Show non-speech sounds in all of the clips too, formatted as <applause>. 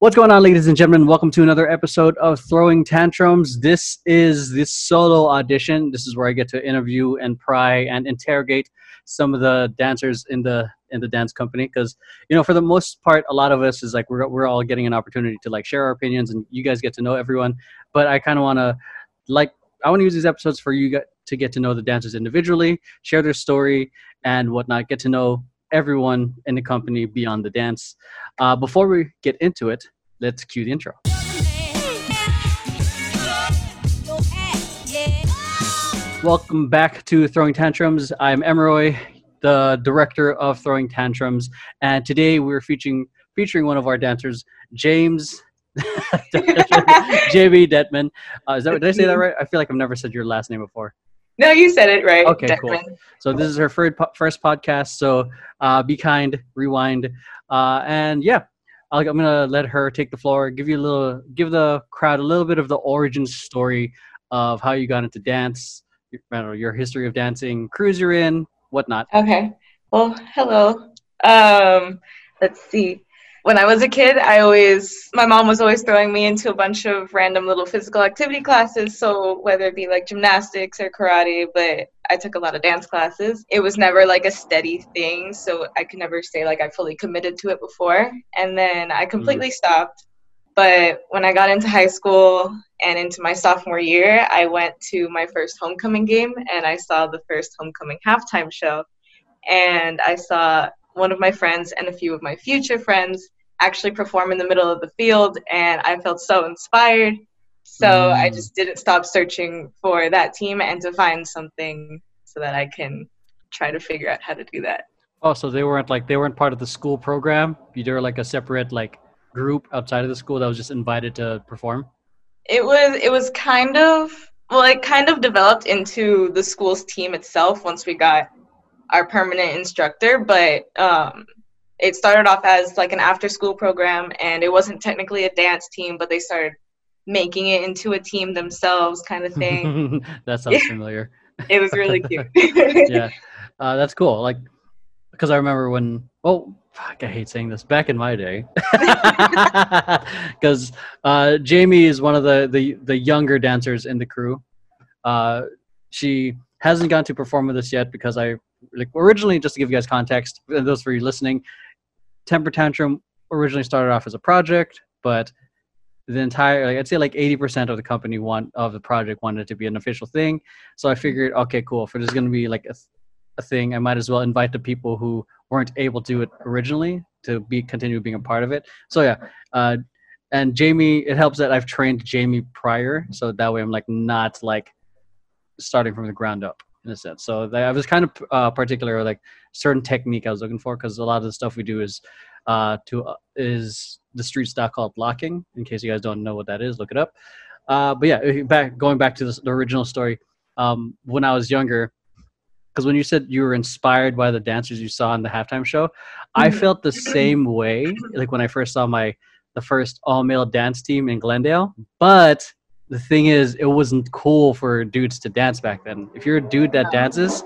What's going on, ladies and gentlemen? Welcome to another episode of Throwing Tantrums. This is the solo audition. This is where I get to interview and pry and interrogate some of the dancers in the in the dance company because you know for the most part a lot of us is like we're, we're all getting an opportunity to like share our opinions and you guys get to know everyone but i kind of want to like i want to use these episodes for you to get to know the dancers individually share their story and whatnot get to know everyone in the company beyond the dance. Uh, before we get into it, let's cue the intro. Welcome back to Throwing Tantrums. I'm Emeroy, the director of Throwing Tantrums, and today we're featuring featuring one of our dancers, James. <laughs> <laughs> JB Detman. Uh, is that did I say that right? I feel like I've never said your last name before. No, you said it right. Okay, cool. So this is her first first podcast. So uh, be kind, rewind, uh, and yeah, i am gonna let her take the floor, give you a little, give the crowd a little bit of the origin story of how you got into dance, I don't know, your history of dancing, crews you're in, whatnot. Okay. Well, hello. Um, let's see when I was a kid, I always, my mom was always throwing me into a bunch of random little physical activity classes. So whether it be like gymnastics or karate, but I took a lot of dance classes. It was never like a steady thing. So I could never say like I fully committed to it before. And then I completely mm. stopped. But when I got into high school and into my sophomore year, I went to my first homecoming game and I saw the first homecoming halftime show. And I saw one of my friends and a few of my future friends actually perform in the middle of the field and I felt so inspired. So mm. I just didn't stop searching for that team and to find something so that I can try to figure out how to do that. Oh, so they weren't like they weren't part of the school program. You were like a separate like group outside of the school that was just invited to perform. It was it was kind of well, it kind of developed into the school's team itself once we got our permanent instructor, but um, it started off as like an after school program and it wasn't technically a dance team but they started making it into a team themselves kind of thing. <laughs> That sounds familiar. <laughs> It was really cute. <laughs> Yeah. Uh, that's cool. Like because i remember when oh fuck, i hate saying this. Back in my day. Because uh, jamie is one of the, the the younger dancers in the crew. Uh, she hasn't gone to perform with us yet because i like originally just to give you guys context and those for you listening Temper Tantrum originally started off as a project, but the entire like I'd say like 80% of the company want of the project wanted it to be an official thing. So I figured, okay, cool. If it is going to be like a, a thing, I might as well invite the people who weren't able to do it originally to be continue being a part of it. So yeah, uh, and Jamie, it helps that I've trained Jamie prior, so that way I'm like not like starting from the ground up in a sense. So I was kind of uh, particular like certain technique I was looking for because a lot of the stuff we do is uh, to uh, is the street style called locking. In case you guys don't know what that is, look it up. Uh, but yeah, back going back to the, the original story. Um, when I was younger, because when you said you were inspired by the dancers you saw in the halftime show, I mm-hmm. felt the same way. Like when I first saw my the first all male dance team in Glendale, but the thing is, it wasn't cool for dudes to dance back then. If you're a dude that dances,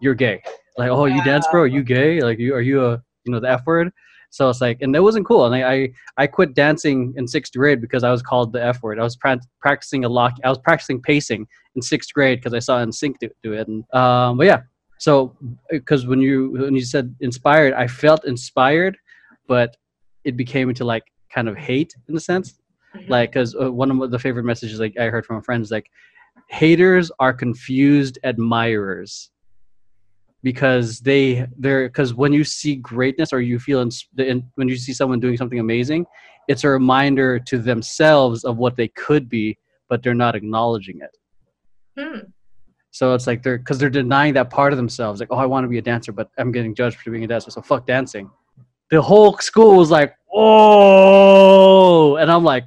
you're gay. Like, oh, you dance, bro? Are you gay? Like, you are you a you know the F word? So it's like, and that wasn't cool. And I, I, I quit dancing in sixth grade because I was called the F word. I was pra- practicing a lock. I was practicing pacing in sixth grade because I saw NSYNC do, do it. And um, but yeah, so because when you when you said inspired, I felt inspired, but it became into like kind of hate in a sense. Mm-hmm. Like, because uh, one of the favorite messages like I heard from a friend is like, haters are confused admirers because they they're because when you see greatness or you feel in, in, when you see someone doing something amazing it's a reminder to themselves of what they could be but they're not acknowledging it hmm. so it's like they're because they're denying that part of themselves like oh i want to be a dancer but i'm getting judged for being a dancer so fuck dancing the whole school was like oh and i'm like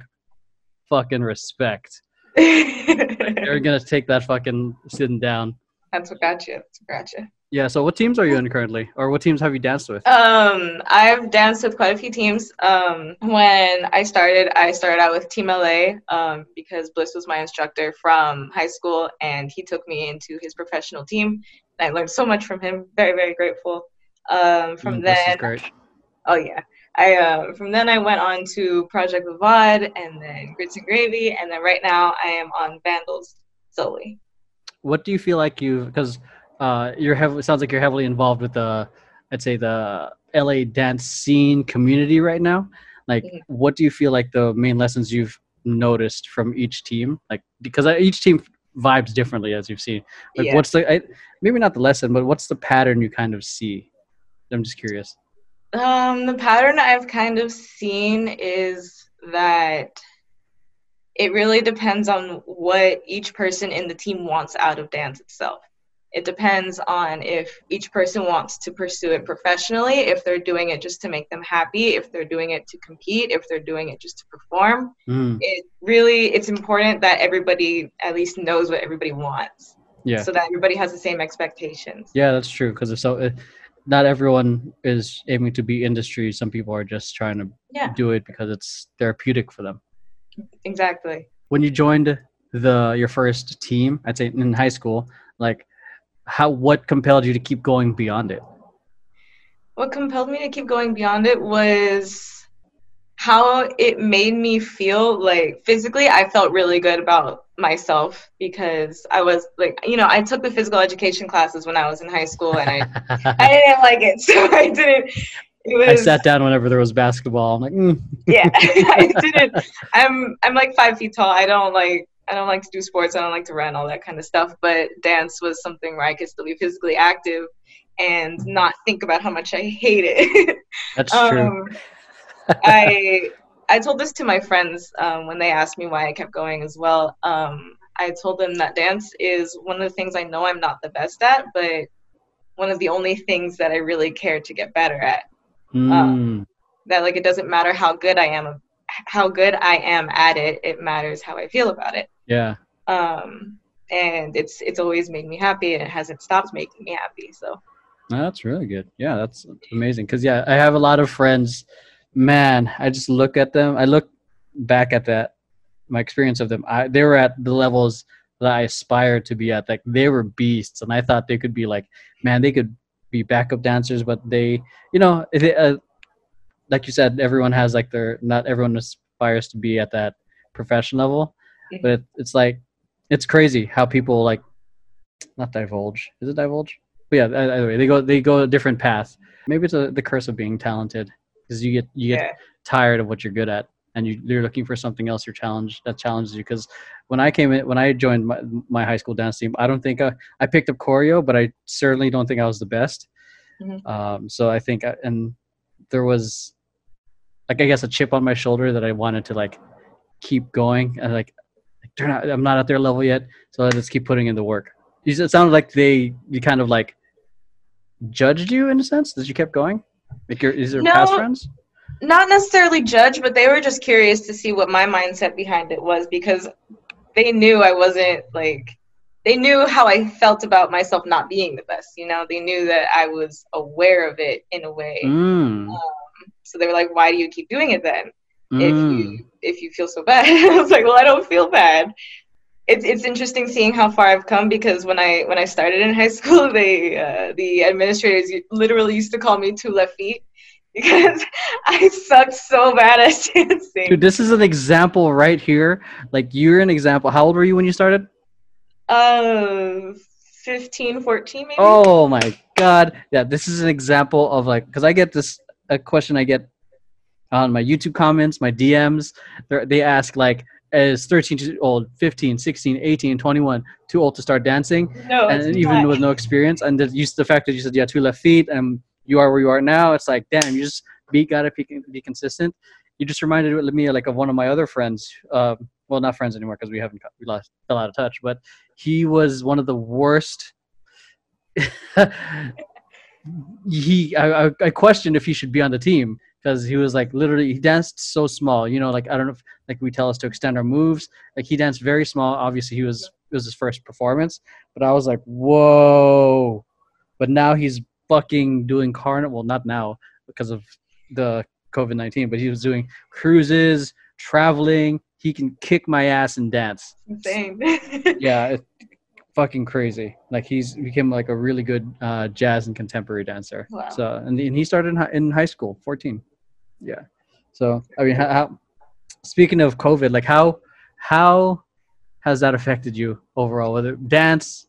fucking respect. <laughs> You're gonna take that fucking sitting down. That's what got you. That's what got you. Yeah. So, what teams are you in currently, or what teams have you danced with? Um, I've danced with quite a few teams. Um, when I started, I started out with Team LA um, because Bliss was my instructor from high school, and he took me into his professional team. And I learned so much from him. Very, very grateful. Um, from mm, then, oh yeah. I uh, from then I went on to Project Vavad and then Grits and Gravy, and then right now I am on Vandals solely. What do you feel like you've because uh, you're heavily sounds like you're heavily involved with the I'd say the LA dance scene community right now. Like, mm-hmm. what do you feel like the main lessons you've noticed from each team? Like, because each team vibes differently, as you've seen. Like, yeah. what's the I, maybe not the lesson, but what's the pattern you kind of see? I'm just curious. Um, the pattern I've kind of seen is that it really depends on what each person in the team wants out of dance itself. It depends on if each person wants to pursue it professionally, if they're doing it just to make them happy, if they're doing it to compete, if they're doing it just to perform. Mm. It really it's important that everybody at least knows what everybody wants. Yeah. So that everybody has the same expectations. Yeah, that's true because if so not everyone is aiming to be industry. Some people are just trying to yeah. do it because it's therapeutic for them. Exactly. When you joined the your first team, I'd say in high school, like how what compelled you to keep going beyond it? What compelled me to keep going beyond it was how it made me feel like physically I felt really good about myself because I was like you know I took the physical education classes when I was in high school and I <laughs> I didn't like it <laughs> so I didn't was, I sat down whenever there was basketball I'm like mm. yeah <laughs> I didn't I'm I'm like five feet tall I don't like I don't like to do sports I don't like to run all that kind of stuff but dance was something where I could still be physically active and not think about how much I hate it <laughs> that's um, true I I told this to my friends um, when they asked me why I kept going as well. Um, I told them that dance is one of the things I know I'm not the best at, but one of the only things that I really care to get better at. Mm. Um, that like it doesn't matter how good I am, how good I am at it. It matters how I feel about it. Yeah. Um, and it's it's always made me happy, and it hasn't stopped making me happy. So. That's really good. Yeah, that's amazing. Cause yeah, I have a lot of friends man, I just look at them. I look back at that, my experience of them. I, they were at the levels that I aspired to be at. Like they were beasts, and I thought they could be like, man, they could be backup dancers, but they, you know, they, uh, like you said, everyone has like their. Not everyone aspires to be at that professional level. But it, it's like, it's crazy how people like, not divulge. Is it divulge? But yeah, either way, they go they go a different path. Maybe it's a, the curse of being talented because you get you get yeah. tired of what you're good at and you, you're looking for something else your challenge that challenges you because when i came in when i joined my, my high school dance team i don't think I, I picked up choreo but i certainly don't think i was the best mm-hmm. um, so i think I, and there was like i guess a chip on my shoulder that i wanted to like keep going and like not i'm not at their level yet so i just keep putting in the work it sounded like they you kind of like judged you in a sense that you kept going like your is there no, past friends? Not necessarily judge, but they were just curious to see what my mindset behind it was because they knew I wasn't like they knew how I felt about myself not being the best. You know, they knew that I was aware of it in a way. Mm. Um, so they were like, "Why do you keep doing it then? Mm. If you if you feel so bad?" <laughs> I was like, "Well, I don't feel bad." It's it's interesting seeing how far I've come because when I when I started in high <laughs> school, they uh, the administrators literally used to call me two left feet <laughs> because I sucked so bad at dancing. Dude, this is an example right here. Like you're an example. How old were you when you started? Uh 15, 14 maybe. Oh my god. Yeah, this is an example of like cuz I get this a question I get on my YouTube comments, my DMs. They ask like is 13 years old 15 16 18 21 too old to start dancing no, and even not. with no experience and the, the fact that you said you had two left feet and you are where you are now it's like damn you just be gotta be, can be consistent you just reminded me like of one of my other friends uh, well not friends anymore because we haven't we lost fell out of touch but he was one of the worst <laughs> he I, I questioned if he should be on the team because he was like literally he danced so small you know like i don't know if like we tell us to extend our moves like he danced very small obviously he was it was his first performance but i was like whoa. But now he's fucking doing carnival not now because of the covid-19 but he was doing cruises traveling he can kick my ass and dance. Insane. <laughs> Yeah it's fucking crazy. Like he's became like a really good uh, jazz and contemporary dancer. Wow. so and, and he started in high, in high school 14 Yeah. So I mean, how, how speaking of COVID, like how how has that affected you overall? Whether dance,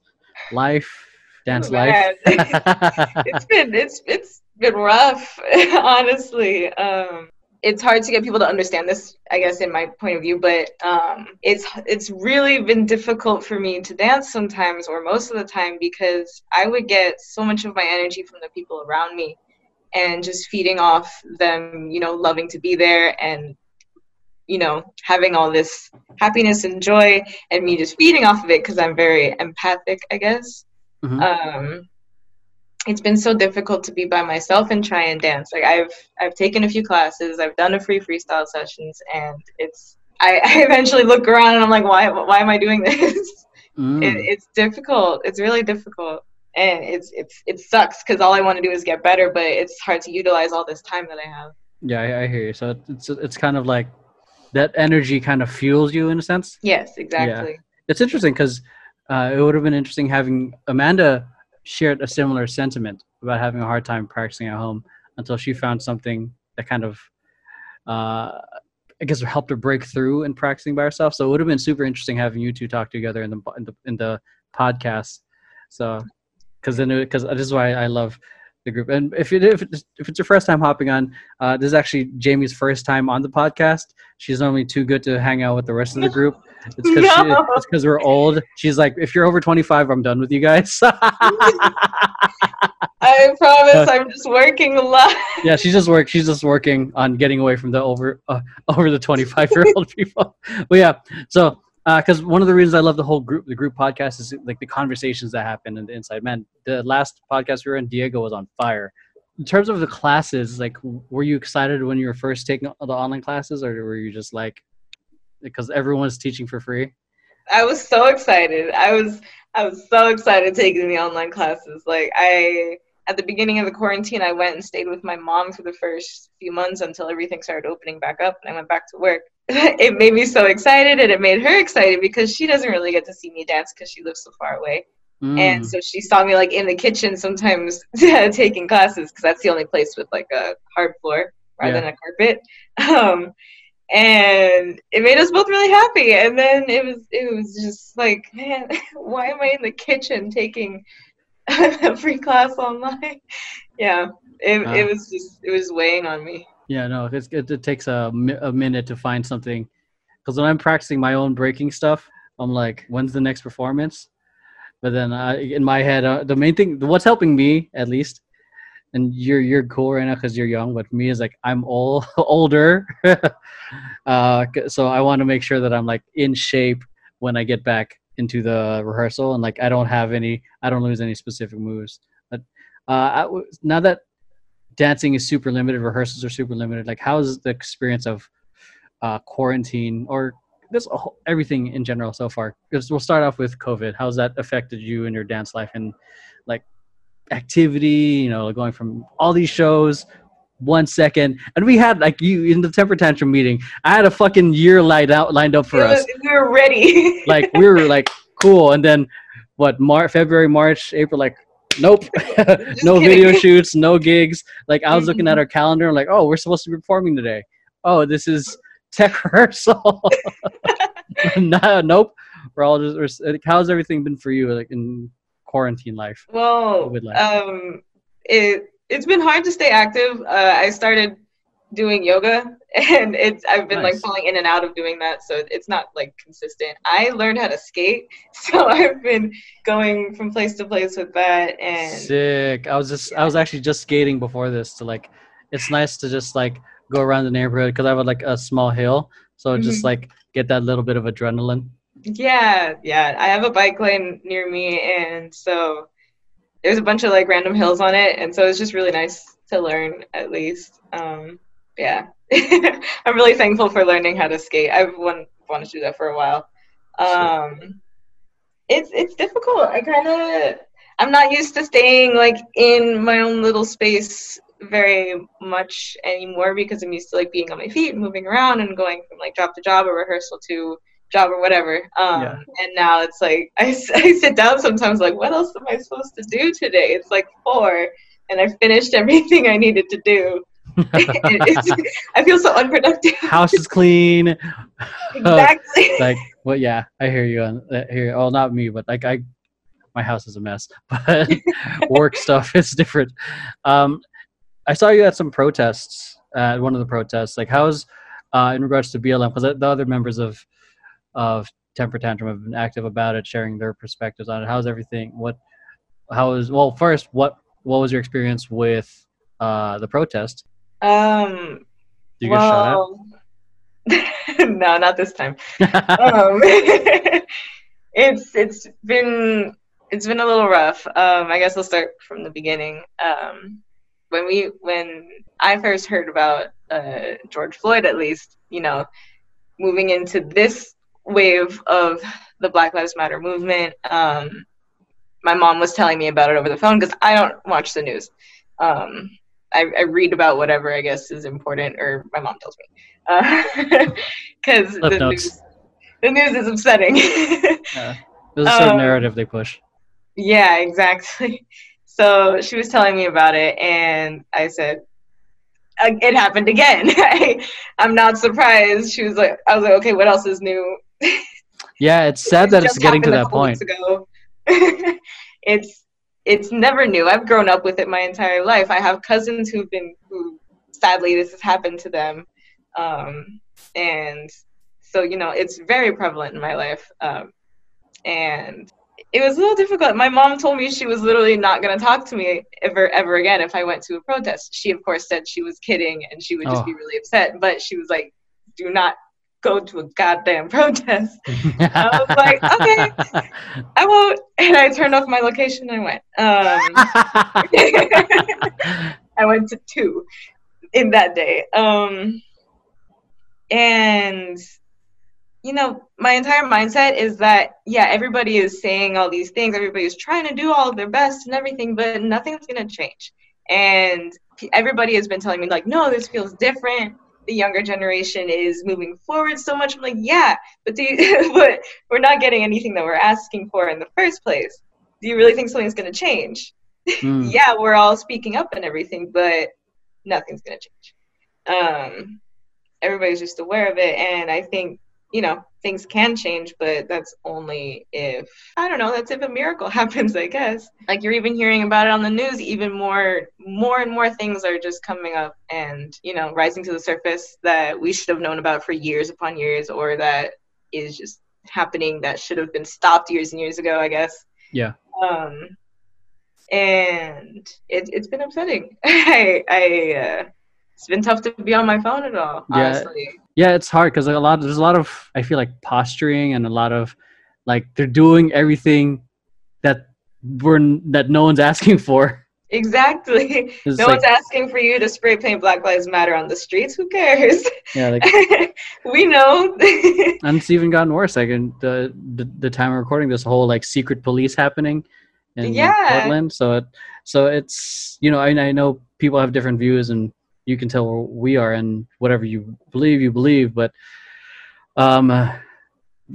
life, dance Oh, life. <laughs> it's been it's it's been rough, <laughs> honestly. Um, it's hard to get people to understand this, I guess, in my point of view. But um, it's it's really been difficult for me to dance sometimes, or most of the time, because I would get so much of my energy from the people around me, and just feeding off them, you know, loving to be there and you know having all this happiness and joy, and me just feeding off of it because I'm very empathic, I guess Mhm. um, it's been so difficult to be by myself and try and dance. Like I've I've taken a few classes, I've done a free freestyle sessions, and it's I, <laughs> I eventually look around and I'm like, why why am I doing this? <laughs> Mm. It, it's difficult. It's really difficult, and it's it's it sucks because all I want to do is get better, but it's hard to utilize all this time that I have. Yeah, I, I hear you. So it's it's kind of like that energy kind of fuels you in a sense. Yes, exactly. It's interesting because uh, it would have been interesting having Amanda shared a similar sentiment about having a hard time practicing at home until she found something that kind of, uh, I guess, helped her break through in practicing by herself. So it would have been super interesting having you two talk together in the in the, in the podcast. So, because then because this is why I love the group. And if it if it's, if it's your first time hopping on, uh, this is actually Jamie's first time on the podcast. She's normally too good to hang out with the rest of the group. <laughs> It's because No. it's because we're old. She's like, if you're over 25, I'm done with you guys. <laughs> I promise I'm just working a lot. <laughs> yeah, she's just work. She's just working on getting away from the over uh, over the 25 year old people. But yeah, so Uh, because one of the reasons I love the whole group, the group podcast is like the conversations that happen in the inside. Man, the last podcast we were in, Diego was on fire. In terms of the classes, like, were you excited when you were first taking the online classes, or were you just like, because everyone's teaching for free? I was so excited. I was I was so excited taking the online classes. Like I at the beginning of the quarantine, I went and stayed with my mom for the first few months until everything started opening back up and I went back to work. <laughs> it made me so excited and it made her excited because she doesn't really get to see me dance because she lives so far away. Mm. And so she saw me like in the kitchen sometimes <laughs> taking classes because that's the only place with like a hard floor rather Yeah. than a carpet. <laughs> Um, and it made us both really happy. And then it was it was just like, man, why am I in the kitchen taking a free class online? Yeah, it, Ah. it was just it was weighing on me. Yeah, no, it, it takes a, a minute to find something. Because when I'm practicing my own breaking stuff, I'm like, when's the next performance? But then I, in my head, uh, the main thing, what's helping me at least, and you're you're cool right now because you're young, but me is like I'm all <laughs> older, <laughs> uh, so I want to make sure that I'm like in shape when I get back into the rehearsal, and like I don't have any, I don't lose any specific moves. But uh, I now that dancing is super limited, rehearsals are super limited. Like, how's the experience of uh, quarantine or this whole- everything in general so far? Because we'll start off with COVID. How's that affected you and your dance life and like activity? You know, going from all these shows. One second, and we had like you in the temper tantrum meeting. I had a fucking year lined out, lined up for us. we were ready. Like we were like cool, and then what? Mar- February, March, April, like nope, <laughs> <laughs> no video shoots, no gigs. Like I was looking at our calendar, I'm like, oh, we're supposed to be performing today. Oh, this is tech <laughs> rehearsal. nah, nope. We're all just. We're, how's everything been for you, like in quarantine life? Well, life. um, it it's been hard to stay active. Uh, I started doing yoga, and it's I've been Nice. like falling in and out of doing that, so it's not like consistent. I learned how to skate, <laughs> so I've been going from place to place with that, and Sick. I was just. I was actually just skating before this to like. It's nice to just like go around the neighborhood because I have like a small hill, so just Mhm. like get that little bit of adrenaline. yeah, yeah. I have a bike lane near me, and so there's a bunch of like random hills on it, and so it's just really nice to learn at least. Um, yeah, <laughs> I'm really thankful for learning how to skate. I've want, wanted to do that for a while. Um, it's it's difficult. I kind of I'm not used to staying like in my own little space very much anymore because I'm used to like being on my feet and moving around and going from like job to job or rehearsal to job or whatever. Um, Yeah. And now it's like <laughs> I, I sit down sometimes like what else am I supposed to do today? It's like four and I finished <laughs> everything I needed to do. <laughs> I feel so unproductive. House is clean. exactly. <laughs> like well yeah i hear you on that here oh not me but like i my house is a mess <laughs> but work stuff is different um i saw you at some protests at one of the protests like how's uh in regards to blm because the other members of of temper tantrum have been active about it sharing their perspectives on it how's everything what how is well first what what was your experience with uh the protest um. Did you get shot well, <laughs> no, not this time. <laughs> um, <laughs> it's it's been it's been a little rough. Um, I guess I'll start from the beginning. Um, when we when I first heard about uh, George Floyd, at least you know, moving into this wave of the Black Lives Matter movement, um, my mom was telling me about it over the phone because I don't watch the news. Um, I, I read about whatever I guess is important, or my mom tells me, <laughs> because Clip the news, the news is upsetting. <laughs> Uh, there's a certain Um, narrative they push yeah, exactly. <laughs> So she was telling me about it, and I said, "Uh, "It happened again." I, I'm not surprised. She was like, "I was like, okay, what else is new?" Yeah, it's sad that it's getting to that point. it's it's never new. I've grown up with it my entire life. I have cousins who've been who sadly this has happened to them, um, and so you know it's very prevalent in my life. Um, and it was a little difficult. My mom told me she was literally not going to talk to me ever ever again if I went to a protest. She of course said she was kidding and she would just Oh. be really upset, but she was like, "Do not." Go to a goddamn <laughs> protest. I was <laughs> like, okay. I won't. And I turned off my location and went. Um, <laughs> I went to two in that day. Um, and, you know, my entire mindset is that, yeah, everybody is saying all these things, everybody is trying to do all their best and everything, but nothing's going to change. And everybody has been telling me, like, no, this feels different. The younger generation is moving forward so much. I'm like, yeah, but do you, <laughs> but we're not getting anything that we're asking for in the first place. Do you really think something's going to change? Mm. <laughs> yeah, we're all speaking up and everything, but nothing's gonna change. Um, everybody's just aware of it, and I think you know things can change, but that's only if I don't know. That's if a miracle <laughs> happens, I guess. Like you're even hearing about it on the news. Even more, more and more things are just coming up, and you know, rising to the surface that we should have known about for years upon years, or that is just happening that should have been stopped years and years ago. I guess. Yeah. Um, and it, it's been upsetting. <laughs> I, I, uh, it's been tough to be on my phone at all. Yeah. Honestly, Yeah, it's hard because a lot there's a lot of I feel like posturing and a lot of like they're doing everything that we're that no one's <laughs> asking for. exactly. No like, one's asking for you to spray paint Black Lives Matter on the streets. Who cares? yeah, like <laughs> we know. <laughs> and it's even gotten worse. Like in the, the the time we're recording this whole like secret police happening in Yeah. Portland. So it so it's you know I I know people have different views and you can tell where we are and whatever you believe you believe, but um uh,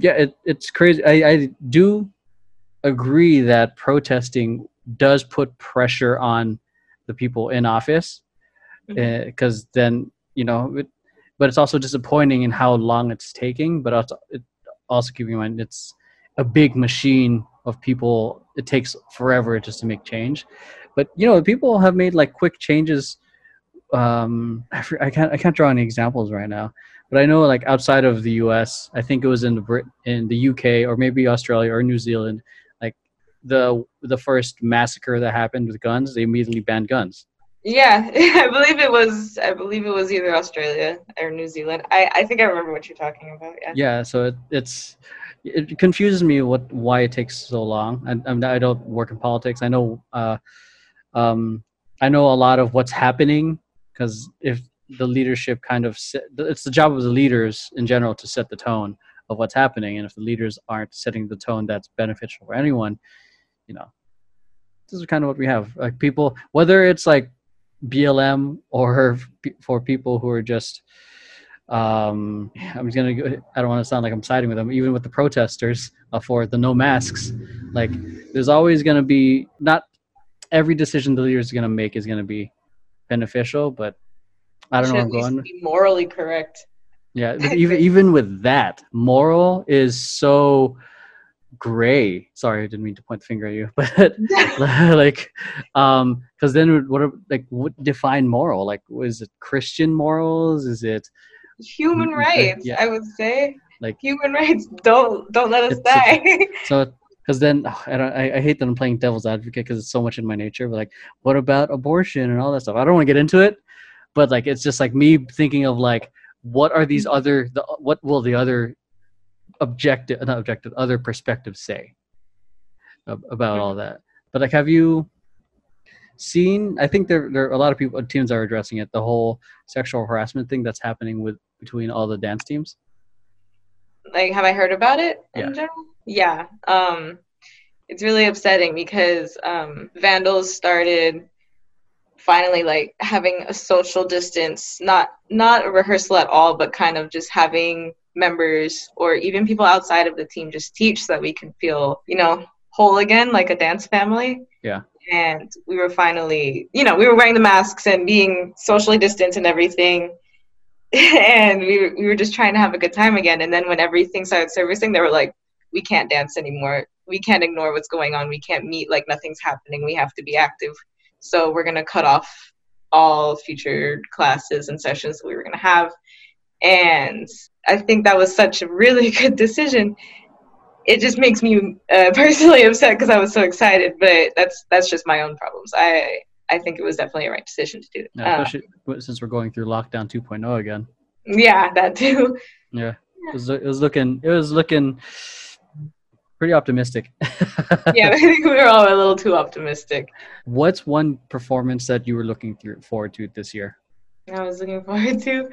yeah it, it's crazy. I I do agree that protesting does put pressure on the people in office because then you know it, but it's also disappointing in how long it's taking but also it also keep in mind it's a big machine of people. It takes forever just to make change. But you know people have made like quick changes um I, I can't i can't draw any examples right now but i know like outside of the us i think it was in the Brit- in the uk or maybe australia or new zealand like the the first massacre that happened with guns they immediately banned guns yeah, <laughs> I believe it was. I believe it was either Australia or New Zealand. I, I think I remember what you're talking about. Yeah. yeah so it, it's it confuses me what why it takes so long and, and i don't work in politics i know uh um i know a lot of what's happening because if the leadership kind of set, it's the job of the leaders in general to set the tone of what's happening and if the leaders aren't setting the tone that's beneficial for anyone you know this is kind of what we have. Like people whether it's like blm or for people who are just um i'm gonna go- i don't want to sound like i'm siding with them even with the protesters uh, for the no masks like there's always gonna be not every decision the leader is gonna make is gonna be beneficial but I don't know I'm going. be morally correct. Yeah, <laughs> even even with that, moral is so gray. Sorry, I didn't mean to point the finger at you, <laughs> but <laughs> like, um, because then what? Are, like, what define moral? Like, was it Christian morals? Is it Human Mm, rights, yeah. I would say. Like- human rights. Don't don't let us die. so? Because then ugh, I, don't, I I hate that I'm playing devil's advocate because it's so much in my nature. But like, what about abortion and all that stuff? I don't want to get into it, but like, it's just like me thinking of like, what are these mm-hmm. other the what will the other objective not objective other perspectives say about all mm-hmm. that? But like, have you seen? I think there there are a lot of people teams are addressing it. The whole sexual harassment thing that's happening with between all the dance teams. like have i heard about it Yeah. in general yeah um it's really upsetting because um vandals started finally like having a social distance not not a rehearsal at all but kind of just having members or even people outside of the team just teach so that we can feel you know whole again like a dance family Yeah. and we were finally you know we were wearing the masks and being socially distant and everything <laughs> and we were, we were just trying to have a good time again. And then when everything started servicing, they were like, "We can't dance anymore. We can't ignore what's going on. We can't meet like nothing's happening. We have to be active. So we're gonna cut off all future classes and sessions that we were gonna have." And I think that was such a really <laughs> good decision. It just makes me uh, <laughs> personally upset because I was so excited, but that's that's just my own problems. I I think it was definitely a right decision to do. Yeah, Uh, especially w- since we're going through lockdown 2.0 again. yeah, that too. Yeah, it was, it was looking it was looking pretty optimistic. <laughs> yeah, <laughs> I think we were all a little too optimistic. What's one performance that you were looking through, forward to this year? I was looking forward to.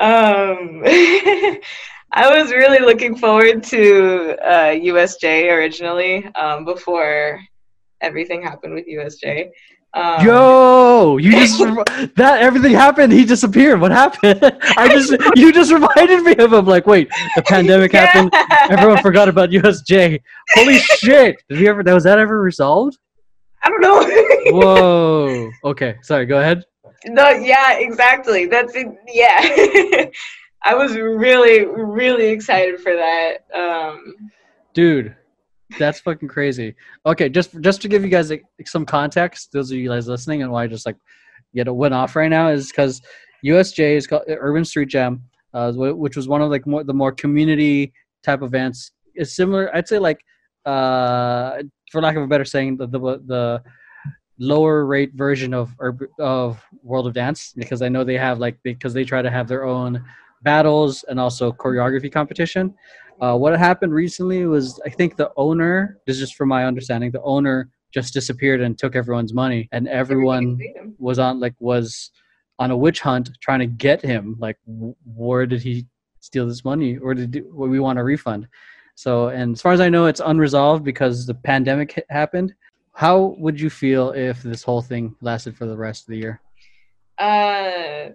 Um, <laughs> I was really looking forward to uh, USJ originally um, before everything happened with USJ. Um, Yo, you just <laughs> that everything happened. He disappeared. What happened? <laughs> I just you just reminded me of him. Like, wait, the pandemic happened. Everyone forgot about USJ. Holy <laughs> shit! Did we ever? Was that ever resolved? I don't know. Whoa. Okay, sorry. Go ahead. no, yeah, exactly. That's it. Yeah. I was really, really excited for that. Um, dude that's fucking crazy. Okay just just to give you guys like, some context those of you guys listening and why I just like get it went off right now is because usj is called uh, urban street jam uh, which was one of like more the more community type events. Is similar i'd say like uh for lack of a better saying the the, the lower rate version of of world of dance because i know they have like because they try to have their own battles and also choreography competition uh, what happened recently was I think the owner, this is just from my understanding, the owner just disappeared and took everyone's money, and everyone was on like was on a witch hunt trying to get him. Like, where did he steal this money, or did well, we want a refund? So, and as far as I know, it's unresolved because the pandemic happened. How would you feel if this whole thing lasted for the rest of the year? Uh,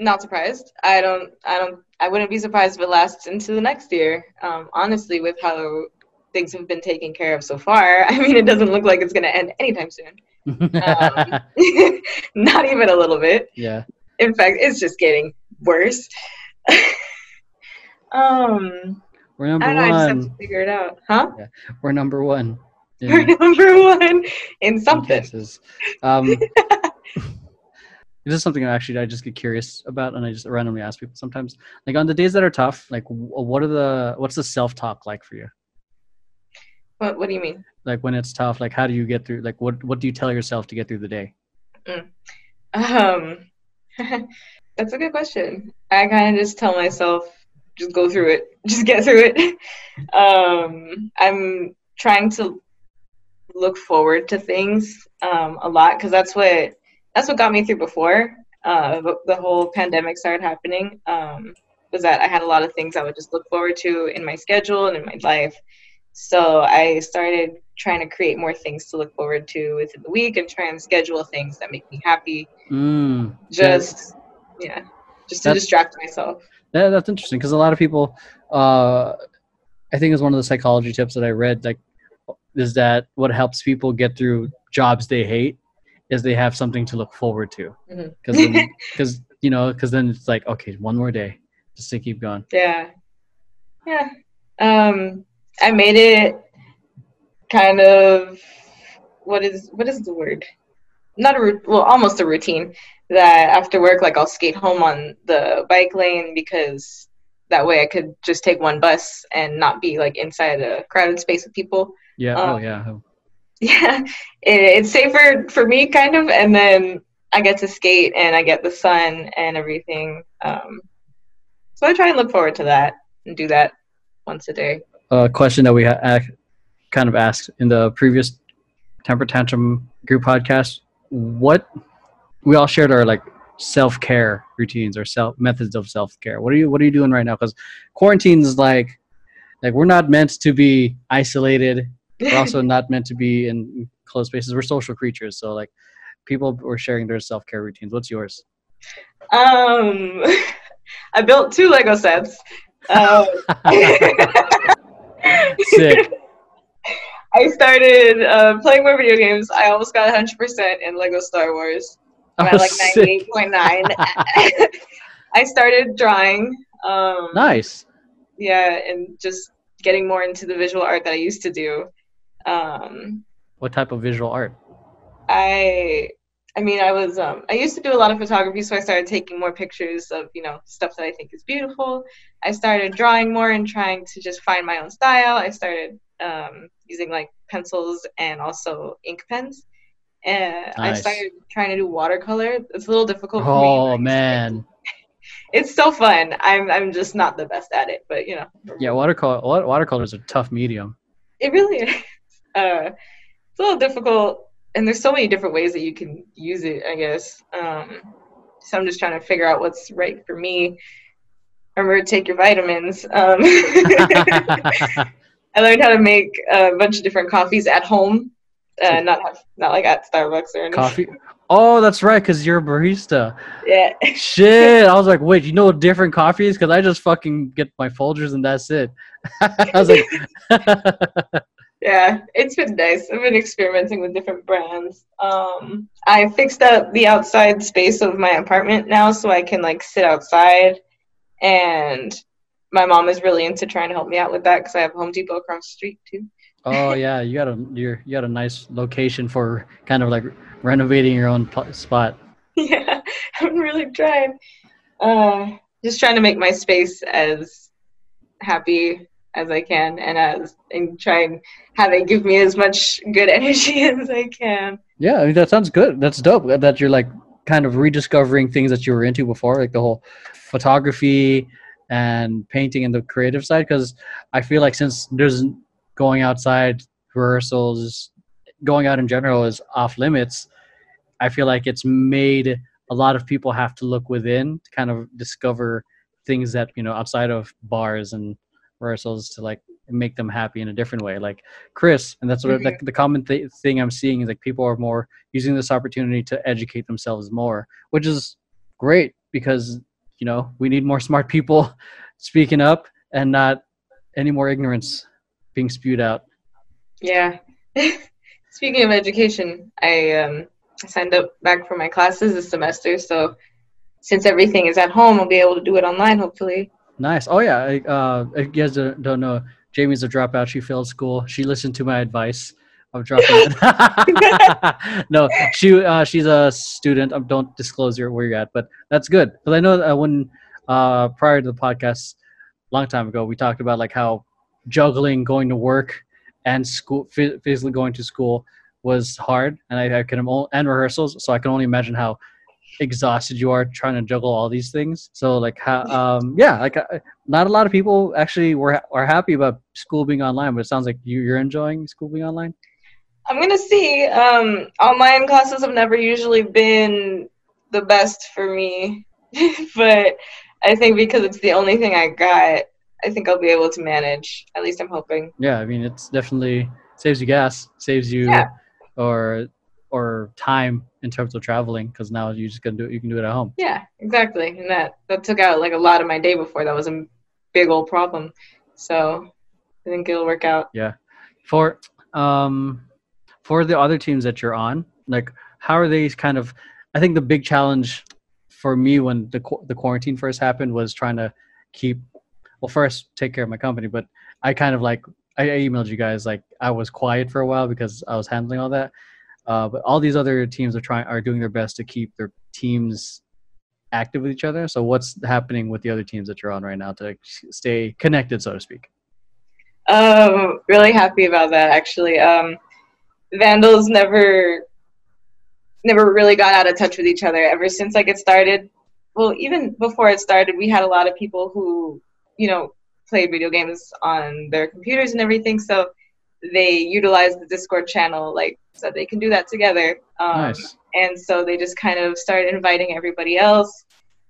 not surprised. I don't. I don't. I wouldn't be surprised if it lasts into the next year. Um, honestly, with how things have been taken care of so far, <laughs> I mean, it doesn't look like it's going to end anytime soon. <laughs> Um, <laughs> not even a little bit. yeah. In fact, it's just getting worse. um, We're number I don't know. I just have to one. figure it out, huh? We're number one. in- We're number one in in something. cases. Um, this is something I actually I just get curious about, and I just randomly ask people sometimes. Like on the days that are tough, like what are the what's the self talk like for you? What What do you mean? Like when it's tough, like how do you get through? Like what what do you tell yourself to get through the day? Um, <laughs> that's a good question. I kind of just tell myself, just go through it, <laughs> just get through it. <laughs> Um, I'm trying to look forward to things um, a lot because that's what that's what got me through before uh, the, whole pandemic started happening. Um, was that I had a lot of things I would just look forward to in my schedule and in my life. So I started trying to create more things to look forward to within the week and try and schedule things that make me happy Mm, just yeah just to distract myself Yeah, that's interesting because a lot of people, uh, I think is one of the psychology tips that I read. Like, is that what helps people get through jobs they hate is they have something to look forward to. Because because <laughs> you know, because then it's like, okay, one more day, just to keep going. Yeah. Yeah. Um, I made it kind of what is what is the word? Not a well, almost a routine that after work, like I'll skate home on the bike lane because that way I could just take one bus and not be like inside a crowded space with people. Yeah. Um, oh yeah. <laughs> Yeah, it, it's safer for me, kind of, and then I get to skate and I get the sun and everything. Um, so I try and look forward to that and do that once a day. A question that we ha- kind of asked in the previous temper tantrum group podcast. What we all shared our like self care routines or self methods of self care. What are you What are you doing right now? Because quarantine is like like we're not meant to be isolated we're also <laughs> not meant to be in closed spaces. We're social creatures, so like people were sharing their self care routines. What's yours? Um, <laughs> I built two Lego sets. Um, <laughs> Sick. I started uh, playing more video games. I almost got 100% in Lego Star Wars. I'm Oh, at like sick. 98.9. I started drawing. Um, Nice. Yeah, and just getting more into the visual art that I used to do. Um, What type of visual art? I I mean I was um I used to do a lot of photography so I started taking more pictures of, you know, stuff that I think is beautiful. I started drawing more and trying to just find my own style. I started um using like pencils and also ink pens. And I started trying to do watercolor. It's a little difficult for me. Oh like, man. <laughs> It's so fun. I'm I'm just not the best at it, but you know. Yeah, watercolor. wa- Watercolor is a tough medium. It really is. <laughs> Uh, it's a little difficult, and there's so many different ways that you can use it. I guess. Um, so I'm just trying to figure out what's right for me. Remember to take your vitamins. Um, <laughs> I learned how to make a bunch of different coffees at home, uh, not have, not like at Starbucks or anything. Coffee. Oh, that's right, because you're a barista. Yeah. Shit. I <laughs> was like, wait, you know different coffees? Because I just fucking get my Folgers and that's it. <laughs> I was like, Yeah, it's been nice. I've been experimenting with different brands. Um, I fixed up the outside space of my apartment now so I can like sit outside. And my mom is really into trying to help me out with that because I have Home Depot across the street too. oh yeah, you got a you're you got a nice location for kind of like renovating your own pl- spot. <laughs> yeah, I'm really trying. Uh, just trying to make my space as happy as I can and as and try and have it give me as much good <laughs> energy as I can. Yeah, I mean that sounds good. That's dope. That you're like kind of rediscovering things that you were into before, like the whole photography and painting and the creative side. Because I feel like since there's going outside rehearsals, going out in general is off limits. I feel like it's made a lot of people have to look within to kind of discover things that you know outside of bars and rehearsals to like make them happy in a different way. Like Chris, and that's what Mhm. like, the common th- thing I'm seeing is like people are more using this opportunity to educate themselves more, which is great because you know we need more smart people <laughs> speaking up and not any more ignorance being spewed out. Yeah. <laughs> Speaking of education, I um I signed up back for my classes this semester, so since everything is at home, I'll be able to do it online hopefully. Nice. Oh yeah. I, uh, if you guys don't know, Jamie's a dropout. She failed school. She listened to my advice of dropping. <laughs> no, she uh, she's a student. Um, don't disclose your, where you're at, but that's good because I know that when uh, prior to the podcast, long time ago, we talked about like how juggling going to work and school, phys- physically going to school was hard, and I, I can and rehearsals. So I can only imagine how exhausted you are trying to juggle all these things. So like how um yeah like uh, not a lot of people actually were are happy about school being online, but it sounds like you, you're enjoying school being online. I'm gonna see. Um, online classes have never usually been the best for me, <laughs> but I think because it's the only thing I got, I think I'll be able to manage. At least I'm hoping. Yeah, I mean it's definitely saves you gas, saves you Yeah. or or time in terms of traveling because now you just can do it, you can do it at home. Yeah, exactly. And that that took out like a lot of my day before. That was a big old problem. So I think it'll work out. Yeah for um for the other teams that you're on, like how are these kind of I think the big challenge for me when the the quarantine first happened was trying to keep well first take care of my company, but I kind of like I I emailed you guys like I was quiet for a while because I was handling all that. Uh, but all these other teams are trying are doing their best to keep their teams active with each other. So what's happening with the other teams that you're on right now to stay connected, so to speak? Um, really happy about that actually. Um, Vandals never never really got out of touch with each other ever since like it started. Well, even before it started, we had a lot of people who, you know, played video games on their computers and everything. So they utilized the Discord channel like so they can do that together. Um, nice. And so they just kind of started inviting everybody else.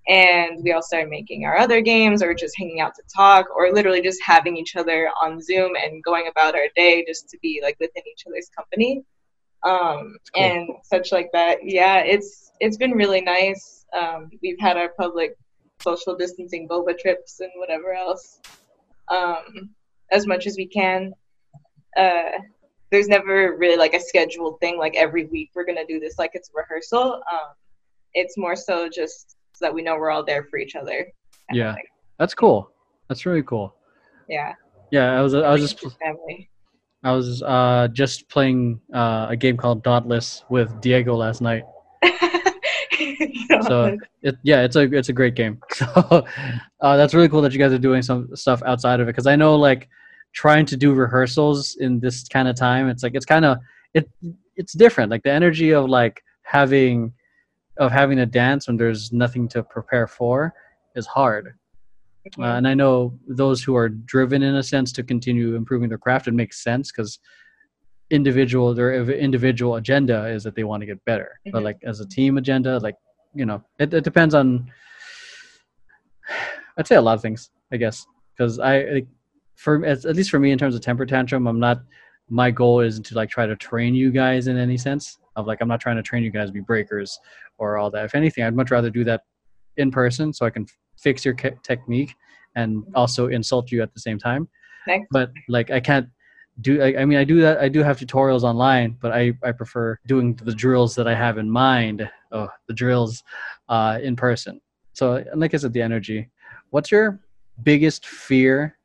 And we all started making our other games or just hanging out to talk or literally just having each other on Zoom and going about our day just to be like within each other's company. Um, cool. and such like that. Yeah, it's it's been really nice. Um, we've had our public social distancing boba trips and whatever else um, as much as we can. Uh, there's never really like a scheduled thing like every week we're gonna do this like it's rehearsal. Um, it's more so just so that we know we're all there for each other. Yeah. That's cool. That's really cool. Yeah. Yeah, I was I was just family. I was uh just playing uh, a game called Dauntless with Diego last night. So it yeah, it's a it's a great game. <laughs> So uh, that's really cool that you guys are doing some stuff outside of it because I know like trying to do rehearsals in this kind of time, it's like it's kind of it it's different. Like the energy of like having of having a dance when there's nothing to prepare for is hard. Uh, and I know those who are driven in a sense to continue improving their craft, it makes sense because individual their individual agenda is that they want to get better. But Mhm. like as a team agenda, like you know, it, it depends on. <sighs> I'd say a lot of things, I guess, because I like, for at, at least for me in terms of temper tantrum, I'm not. My goal isn't to like try to train you guys in any sense of like I'm not trying to train you guys to be breakers or all that. If anything, I'd much rather do that in person so I can fix your ca- technique and also insult you at the same time. But like I can't do. I, I mean, I do that. I do have tutorials online, but I I prefer doing the drills that I have in mind. Oh, the drills, uh, in person. So like I said, the energy. What's your biggest fear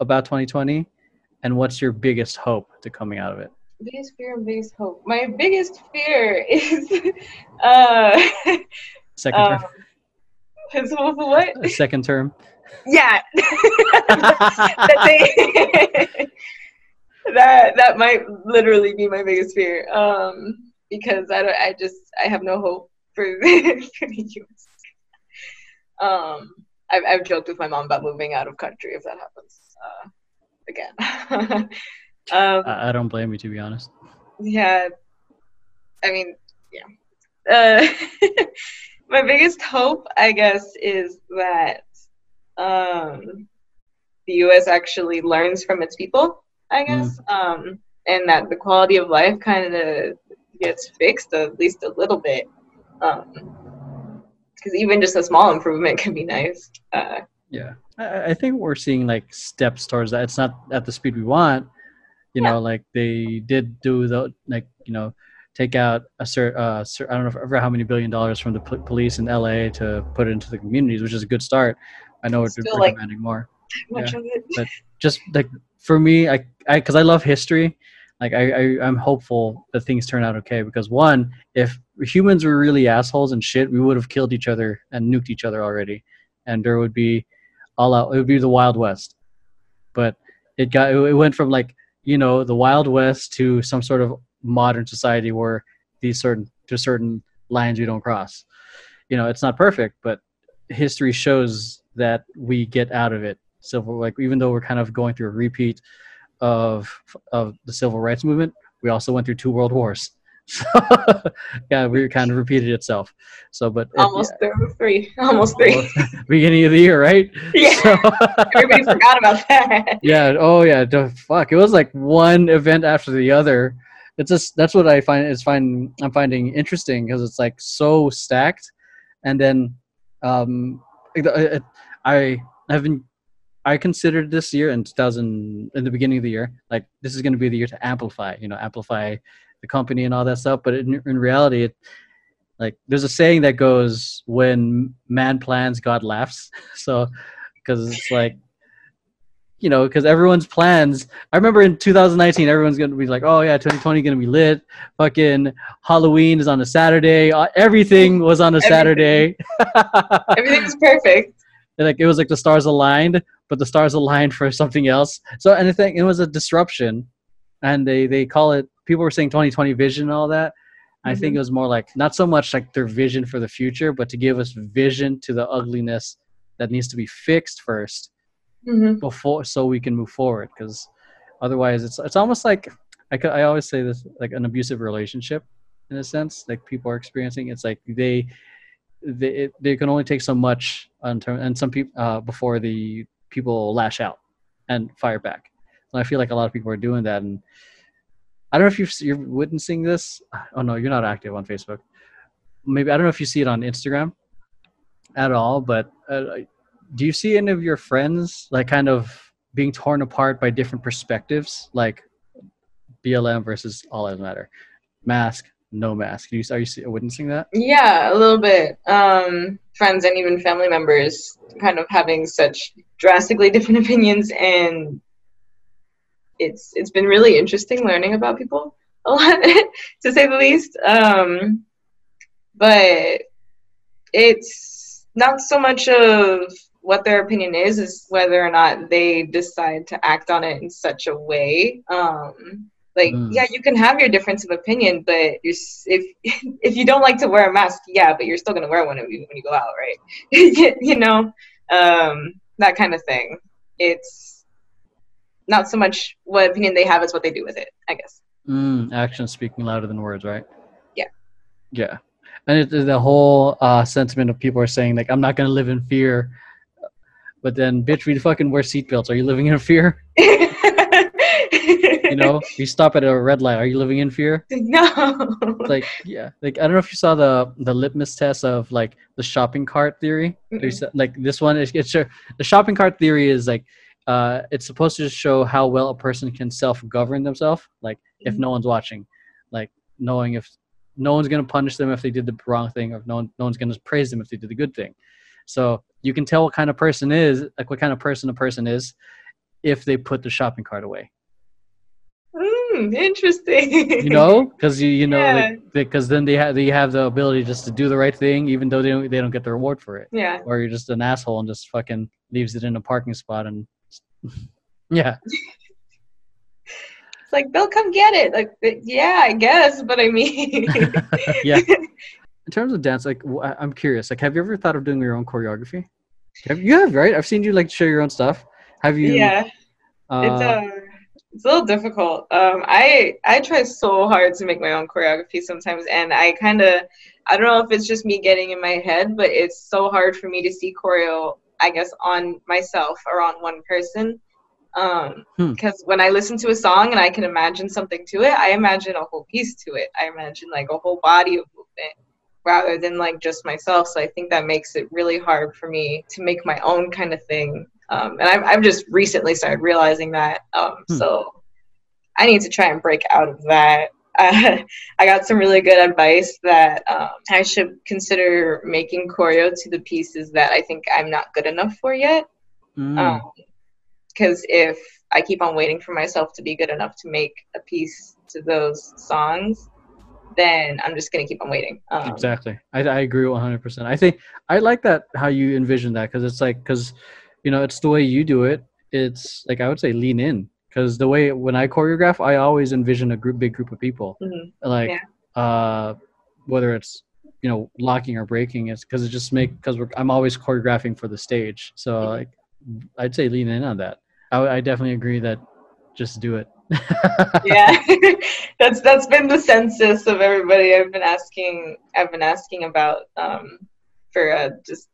about 2020, and what's your biggest hope to coming out of it? biggest fear and biggest hope. My biggest fear <laughs> is uh Second um, term. <laughs> what? Second term. Yeah. <laughs> that, they, that that might literally be my biggest fear. Um, because I don't, I just I have no hope for, for the US. Um, I've I've joked with my mom about moving out of country if that happens uh, again. <laughs> um, I, I don't blame you to be honest. yeah. I mean, yeah. Uh, <laughs> my biggest hope, I guess, is that um, the U.S. actually learns from its people. I guess, um, and that the quality of life kind of gets fixed at least a little bit. Because even just a small improvement <laughs> can be nice. Uh, Yeah, I, I think we're seeing like steps towards that. It's not at the speed we want. You know, like they did do the like you know take out a certain uh, I don't know ever how many billion dollars from the pol- police in LA to put it into the communities, which is a good start. I know we're, Still, like- demanding more. much of it. Just like for me, I I because I love history. Like I, I I'm hopeful that things turn out okay because one, if humans were really assholes and shit, we would have killed each other and nuked each other already, and there would be all out. It would be the Wild West. But it got it went from like you know the Wild West to some sort of modern society where these certain to certain lines we don't cross. You know, it's not perfect, but history shows that we get out of it. Civil like even though we're kind of going through a repeat of of the civil rights movement, we also went through two world wars. So <laughs> yeah, we kind of repeated itself. So, but Almost there were three. Almost three. <laughs> beginning of the year, right? <laughs> yeah. So, Everybody forgot about that. yeah. Oh, yeah. Fuck. It was like one event after the other. It's just that's what I find is find I'm finding interesting because it's like so stacked, and then um, it- it- I have been I considered this year in 2000 in the beginning of the year like this is going to be the year to amplify you know amplify the company and all that stuff but in, in reality it like there's a saying that goes when man plans god laughs. <laughs> So because it's like you know because everyone's plans i remember in 2019 everyone's gonna be like oh yeah 2020 gonna be lit. Fucking halloween is on a saturday. Uh, everything was on a saturday. <laughs> Everything's perfect. like it was like the stars aligned but the stars aligned for something else. So and I think it was a disruption and they they call it people were saying 2020 vision and all that. I think it was more like not so much like their vision for the future but to give us vision to the ugliness that needs to be fixed first hmm before so we can move forward because otherwise it's it's almost like I, I always say this like an abusive relationship in a sense like people are experiencing it's like they they it, they can only take so much on term, and some people uh, before the people lash out and fire back. And i feel like a lot of people are doing that and i don't know if you've, you're witnessing this. Oh no you're not active on facebook. Maybe i don't know if you see it on instagram at all but uh, do you see any of your friends like kind of being torn apart by different perspectives? Like blm versus all lives matter. Mask no mask. Do you, are you witnessing that? Yeah, a little bit. Um, friends and even family members kind of having such drastically <laughs> different opinions, and it's it's been really interesting learning about people <laughs> a lot, to say the least. Um, but it's not so much of what their opinion is, is whether or not they decide to act on it in such a way. Um, like, Mm. yeah, you can have your difference of opinion, but you're, if <laughs> if you don't like to wear a mask, yeah, but you're still gonna wear one when you when you go out, right? <laughs> you know, um, that kind of thing. It's not so much what opinion they have as what they do with it, I guess. Mm, action speaking louder than words, right? Yeah. Yeah. And it, the whole uh, sentiment of people are saying, like, I'm not going to live in fear. But then, bitch, we fucking wear seatbelts. Are you living in fear? <laughs> you know, you stop at a red light. Are you living in fear? no. Like, yeah. Like, I don't know if you saw the the litmus test of like the shopping cart theory. There's, Like this one, is it's a, the shopping cart theory is like, uh, it's supposed to show how well a person can self govern themselves. Like, if Mhm. no one's watching, like knowing if no one's gonna punish them if they did the wrong thing, or if no one, no one's gonna praise them if they did the good thing. So you can tell what kind of person is, like what kind of person a person is, if they put the shopping cart away. Mm, interesting. You know, because you you know Yeah. because then they have they have the ability just to do the right thing, even though they don't they don't get the reward for it. Yeah. Or you're just an asshole and just fucking leaves it in a parking spot and yeah, It's like they'll come get it. Like, yeah, I guess, but I mean, <laughs> yeah. <laughs> In terms of dance, like I- I'm curious, like have you ever thought of doing your own choreography? Have you have right? I've seen you like share your own stuff. Have you? yeah, Uh, it's uh, it's a little difficult. Um, I I try so hard to make my own choreography sometimes, and I kind of I don't know if it's just me getting in my head, but it's so hard for me to see choreo. I guess on myself or on one person. Um, Hmm. because when I listen to a song and I can imagine something to it, I imagine a whole piece to it. I imagine like a whole body of movement rather than like just myself. So I think that makes it really hard for me to make my own kind of thing. Um, and I've, I've just recently started realizing that. Um, Hmm. So I need to try and break out of that. Uh, <laughs> I got some really good advice that um, I should consider making choreo to the pieces that I think I'm not good enough for yet mm, because if I keep on waiting for myself to be good enough to make a piece to those songs, then I'm just gonna keep on waiting. Um, exactly. I, I agree 100. percent I think I like that how you envision that because it's like because you know it's the way you do it. It's like I would say lean in because the way when I choreograph, I always envision a group, big group of people. mhm. like Yeah. uh whether it's you know locking or breaking it's because it just make because i'm always choreographing for the stage so Mhm. like i'd say lean in on that I, I definitely agree that just do it <laughs> yeah, <laughs> that's that's been the census of everybody I've been asking. I've been asking about um, for uh, just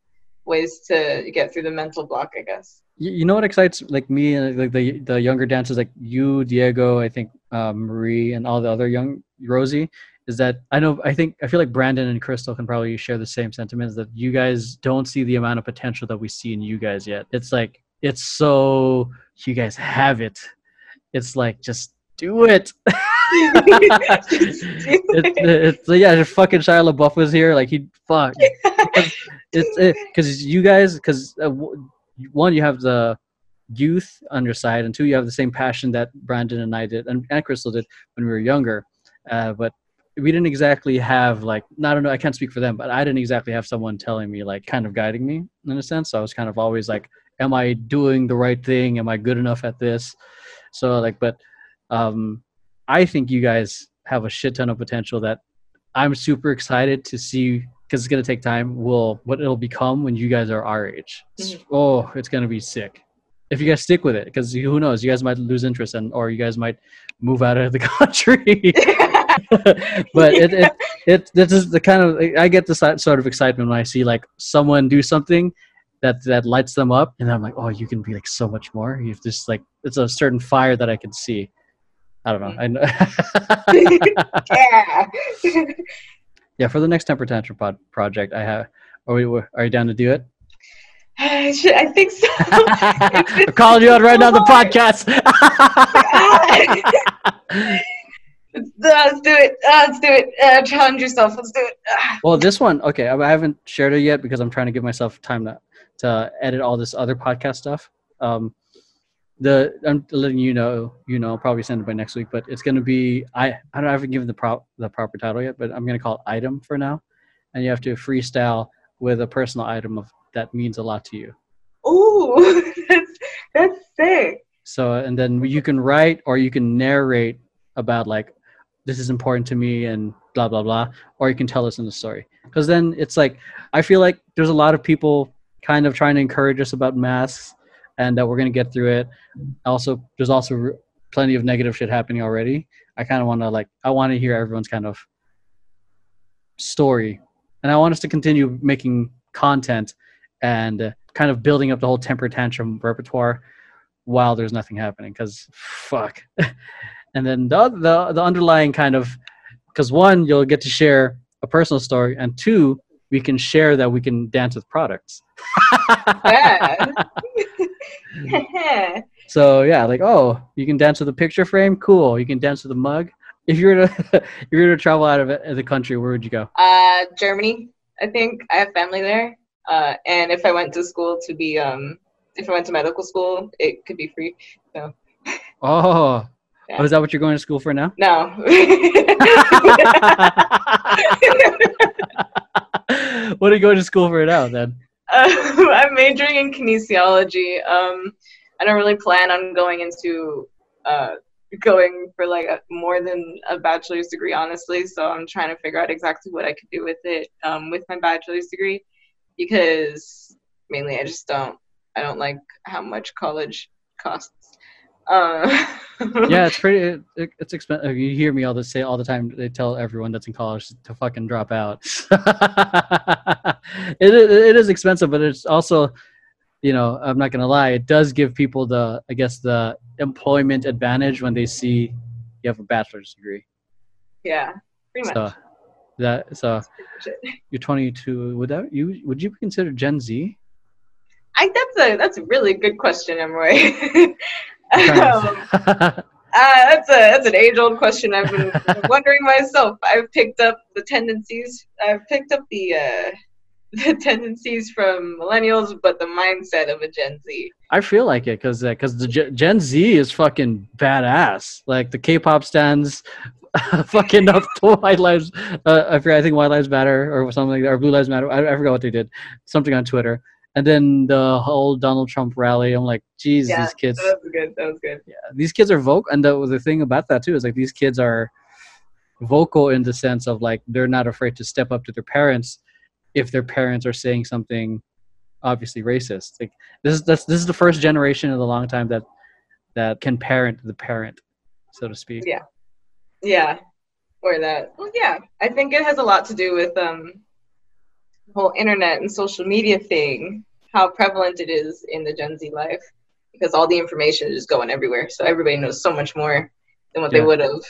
ways to get through the mental block, I guess. you, you know what excites like me and like the the younger dancers like you diego i think uh, marie and all the other young rosie is that i know i think i feel like brandon and crystal can probably share the same sentiments that you guys don't see the amount of potential that we see in you guys yet it's like it's so you guys have it it's like just do it <laughs> it's, it's yeah, if fucking Shia LaBeouf was here, like he'd fuck. <laughs> it's because it, you guys, because uh, one, you have the youth on your side, and two, you have the same passion that Brandon and I did, and, and Crystal did when we were younger. Uh, but we didn't exactly have like I don't know I can't speak for them, but I didn't exactly have someone telling me like kind of guiding me in a sense. So I was kind of always like, am I doing the right thing? Am I good enough at this? So like, but um, I think you guys have a shit ton of potential that I'm super excited to see because it's gonna take time. Will what it'll become when you guys are our age? Mm-hmm. Oh, it's gonna be sick if you guys stick with it because who knows you guys might lose interest and or you guys might move out of the <laughs> country <laughs> but it, it it this is the kind of i get this sort of excitement when i see like someone do something that that lights them up and i'm like oh you can be like so much more you've just like it's a certain fire that i can see i don't know i know <laughs> <laughs> yeah yeah for the next temper tantrum pod project i have are we are you down to do it <sighs> I think so. <laughs> I'm calling you out right now on the podcast. Let's do it. Let's do it. Uh, challenge yourself. Let's do it. <sighs> well, this one, okay, I haven't shared it yet because I'm trying to give myself time to to edit all this other podcast stuff. Um, the I'm letting you know, you know, I'll probably send it by next week, but it's gonna be I I don't I haven't given the prop the proper title yet, but I'm gonna call it item for now, and you have to freestyle with a personal item of that means a lot to you. Ooh, <laughs> that's that's sick. So and then you can write or you can narrate about like this is important to me and blah blah blah or you can tell us in the story because then it's like i feel like there's a lot of people kind of trying to encourage us about masks and that we're going to get through it. Also there's also plenty of negative shit happening already. I kind of want to like i want to hear everyone's kind of story. And i want us to continue making content and uh, kind of building up the whole temper tantrum repertoire while there's nothing happening because fuck. <laughs> And then the the the underlying kind of because one you'll get to share a personal story and two we can share that we can dance with products <laughs> <laughs> <laughs> so yeah like oh you can dance with a picture frame? Cool. You can dance with a mug? If you're to <laughs> if you're to travel out of the country where would you go? Uh germany i think. I have family there. Uh and if i went to school to be um if i went to medical school it could be free so. <laughs> Oh. Yeah. Oh, is that what you're going to school for now? No. what are you going to school for now then? <laughs> I'm majoring in kinesiology. Um, I don't really plan on going into uh, going for like a, more than a bachelor's degree, honestly. So I'm trying to figure out exactly what I could do with it um, with my bachelor's degree, because mainly I just don't I don't like how much college costs. Uh, yeah, it's <laughs> pretty. It, it's expensive. You hear me all this say all the time. They tell everyone that's in college to fucking drop out. <laughs> it, it is expensive, but it's also, you know, I'm not gonna lie. It does give people the, I guess, the employment advantage when they see you have a bachelor's degree. Yeah, pretty much. That so <laughs> you're 22. Would that you would you consider Gen Z? I that's a that's a really good question, Emroy. Um, uh, that's a that's an age old question. I've been <laughs> wondering myself. I've picked up the tendencies. I've picked up the uh, <laughs> the tendencies from millennials, but the mindset of a Gen Z. I feel like it because because uh, the G- Gen Z is fucking badass. Like the K-pop stans, <laughs> fucking up to White Lives. Uh, I forget. I think White Lives Matter or something like that, or Blue Lives Matter. I, I forgot what they did. Something on Twitter and then the whole Donald Trump rally. I'm like, geez, yeah, these kids. That was good. That was good. Yeah, these kids are vocal, and the the thing about that too is like these kids are vocal in the sense of like they're not afraid to step up to their parents if their parents are saying something obviously racist. Like this is this is the first generation in a long time that that can parent the parent, so to speak. Yeah, yeah, or that. Well, yeah, I think it has a lot to do with um whole internet and social media thing, how prevalent it is in the Gen Z life, because all the information is just going everywhere. So everybody knows so much more than what yeah. they would have.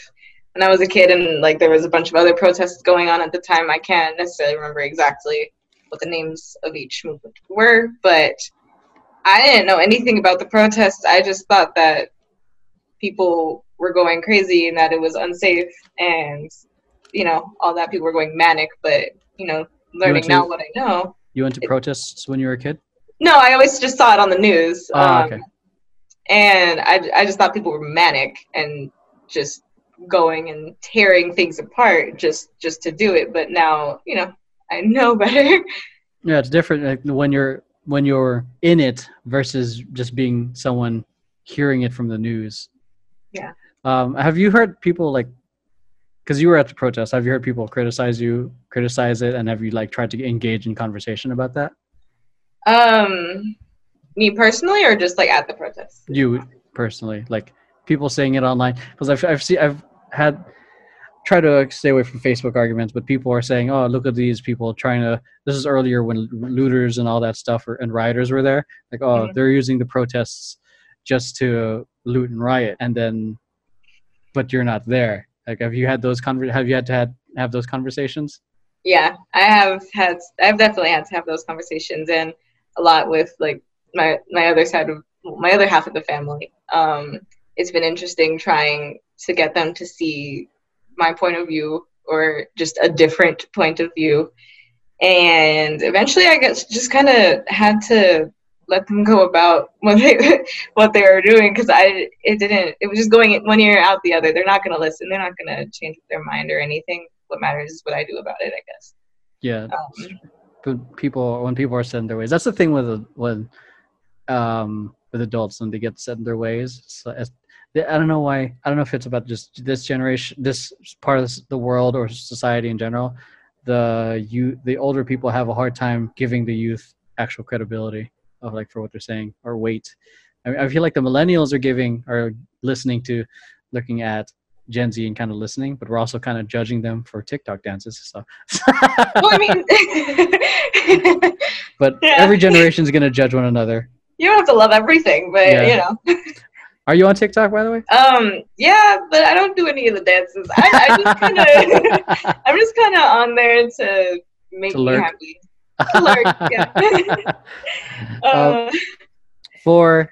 When I was a kid, and like there was a bunch of other protests going on at the time, I can't necessarily remember exactly what the names of each movement were, but I didn't know anything about the protests. I just thought that people were going crazy and that it was unsafe and you know all that people were going manic but you know learning to- now what i know You went to protests when you were a kid? no i always just saw it on the news Oh, um, okay. and I, I just thought people were manic and just going and tearing things apart just just to do it but now you know i know <laughs> better Yeah, it's different like, when you're when you're in it versus just being someone hearing it from the news. Yeah. Um, have you heard people like? Because you were at the protest, have you heard people criticize you, criticize it, and have you like tried to engage in conversation about that? um me personally or just like at the protest You personally, like people saying it online, because I've I've seen I've had try to stay away from Facebook arguments, but people are saying, "Oh, look at these people trying to." This is earlier when looters and all that stuff were, and rioters were there. Like, oh, Mhm. they're using the protests just to loot and riot, and then, but you're not there. Like, have you had those conver- Have you had to had, have those conversations? yeah i have had i've definitely had to have those conversations and a lot with like my my other side of my other half of the family um it's been interesting trying to get them to see my point of view or just a different point of view and eventually i guess just kind of had to let them go about what they <laughs> what they were doing because i it didn't it was just going one ear out the other they're not going to listen they're not going to change their mind or anything what matters is what i do about it i guess Yeah, um, but people when people are set in their ways, that's the thing with when um with adults when they get set in their ways. So as, I don't know why. I don't know if it's about just this generation, this part of the world or society in general. The you the older people have a hard time giving the youth actual credibility of like for what they're saying or weight. I, I feel like the millennials are giving are listening to, looking at Gen Z and kind of listening, but we're also kind of judging them for TikTok dances. So. well i mean <laughs> but Yeah. every generation is going to judge one another. you don't have to love everything but Yeah. you know Are you on TikTok, by the way? um yeah but i don't do any of the dances i, I just kind of <laughs> <laughs> i'm just kind of on there to make To me happy To lurk, yeah. <laughs> Uh, uh, <laughs> for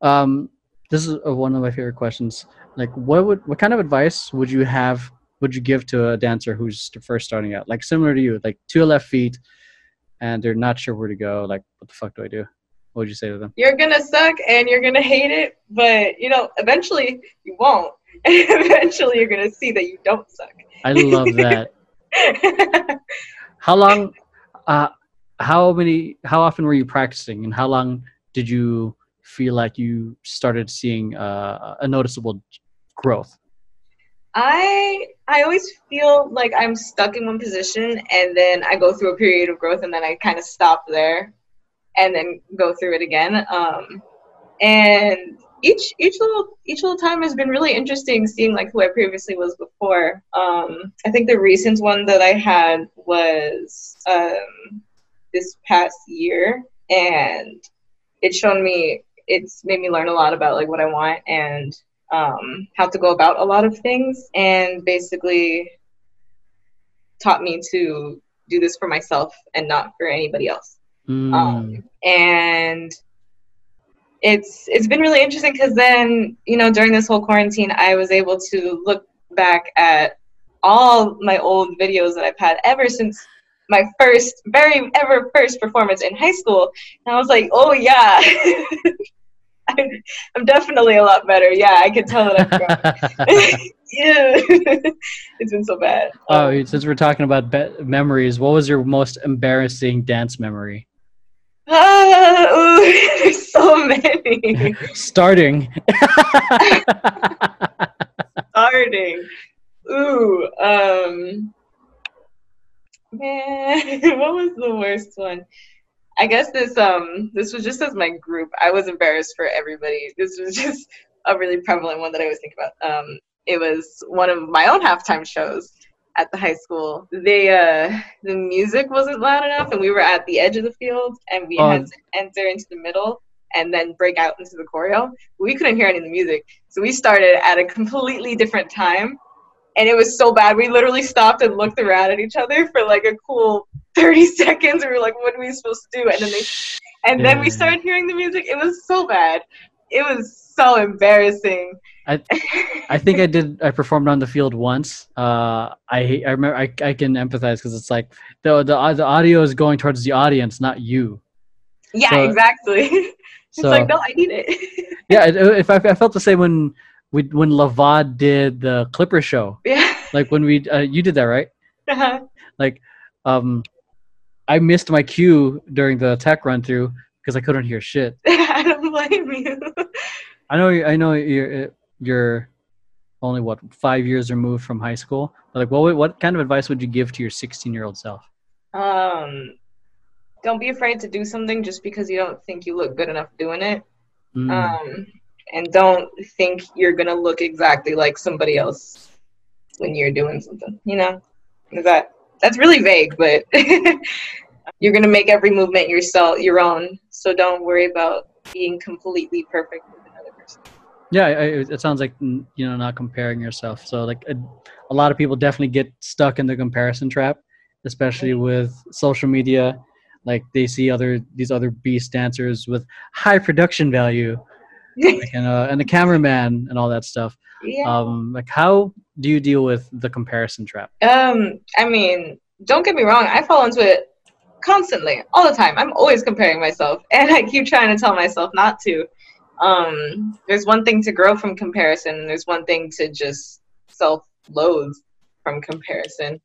um, this is uh, one of my favorite questions. Like, what would what kind of advice would you have? Would you give to a dancer who's first starting out? Like similar to you, like two left feet, and they're not sure where to go. Like, what the fuck do I do? What would you say to them? you're gonna suck and you're gonna hate it but you know eventually you won't <laughs> eventually you're gonna see that you don't suck I love that. How long? Uh, how many? How often were you practicing, and how long did you feel like you started seeing uh, a noticeable growth? I I always feel like I'm stuck in one position and then I go through a period of growth and then I kind of stop there and then go through it again. Um, and each each little each little time has been really interesting seeing like who I previously was before. Um, I think the recent one that I had was um, this past year and it's shown me it's made me learn a lot about like what I want and um, how to go about a lot of things and basically taught me to do this for myself and not for anybody else Mm, um, and it's it's been really interesting because then you know during this whole quarantine i was able to look back at all my old videos that i've had ever since my first very ever first performance in high school. And i was like oh yeah. <laughs> I'm, I'm definitely a lot better. Yeah i can tell that i'm grown. <laughs> <laughs> Yeah. It's been so bad. Oh, since we're talking about be- memories, what was your most embarrassing dance memory? Uh, there's so many Starting. starting. Ooh, um, man, <laughs> what was the worst one? I guess this um this was just as my group. I was embarrassed for everybody. This was <laughs> just a really prevalent one that I always think about. Um, it was one of my own halftime shows at the high school. They uh the music wasn't loud enough, and we were at the edge of the field, and we Oh. had to enter into the middle and then break out into the choreo. We couldn't hear any of the music, so we started at a completely different time. And it was so bad. We literally stopped and looked around at each other for like a cool 30 <laughs> seconds. We were like, what are we supposed to do? And then they and then we started hearing the music. It was so bad. It was so embarrassing. I I think I did. I performed on the field once. Uh, I I remember. I, I can empathize because it's like the, the the audio is going towards the audience, not you. Yeah, So- exactly. <laughs> it's so- like no, I need it. <laughs> Yeah, if I, I felt the same when we when Lavad did the Clipper show. yeah. Like when we uh, you did that right? Uh-huh. Like, um, I missed my cue during the tech run through because I couldn't hear shit. <laughs> I don't blame you. <laughs> I know. I know you're you're only what five years removed from high school. But like, what what kind of advice would you give to your 16 year old self? Um, don't be afraid to do something just because you don't think you look good enough doing it. Mm, Um, and don't think you're gonna look exactly like somebody else when you're doing something. You know, is that that's really vague, but <laughs> you're gonna make every movement yourself your own. So don't worry about being completely perfect with another person. yeah, it sounds like mm, you know not comparing yourself. So like a, a lot of people definitely get stuck in the comparison trap, especially with social media. Like they see other these other beast dancers with high production value, <laughs> like, and uh, and the cameraman and all that stuff. yeah. Um, like how do you deal with the comparison trap? Um, I mean, don't get me wrong, I fall into it constantly, all the time. I'm always comparing myself, <laughs> and I keep trying to tell myself not to. Um, there's one thing to grow from comparison, and there's one thing to just self loathe from comparison.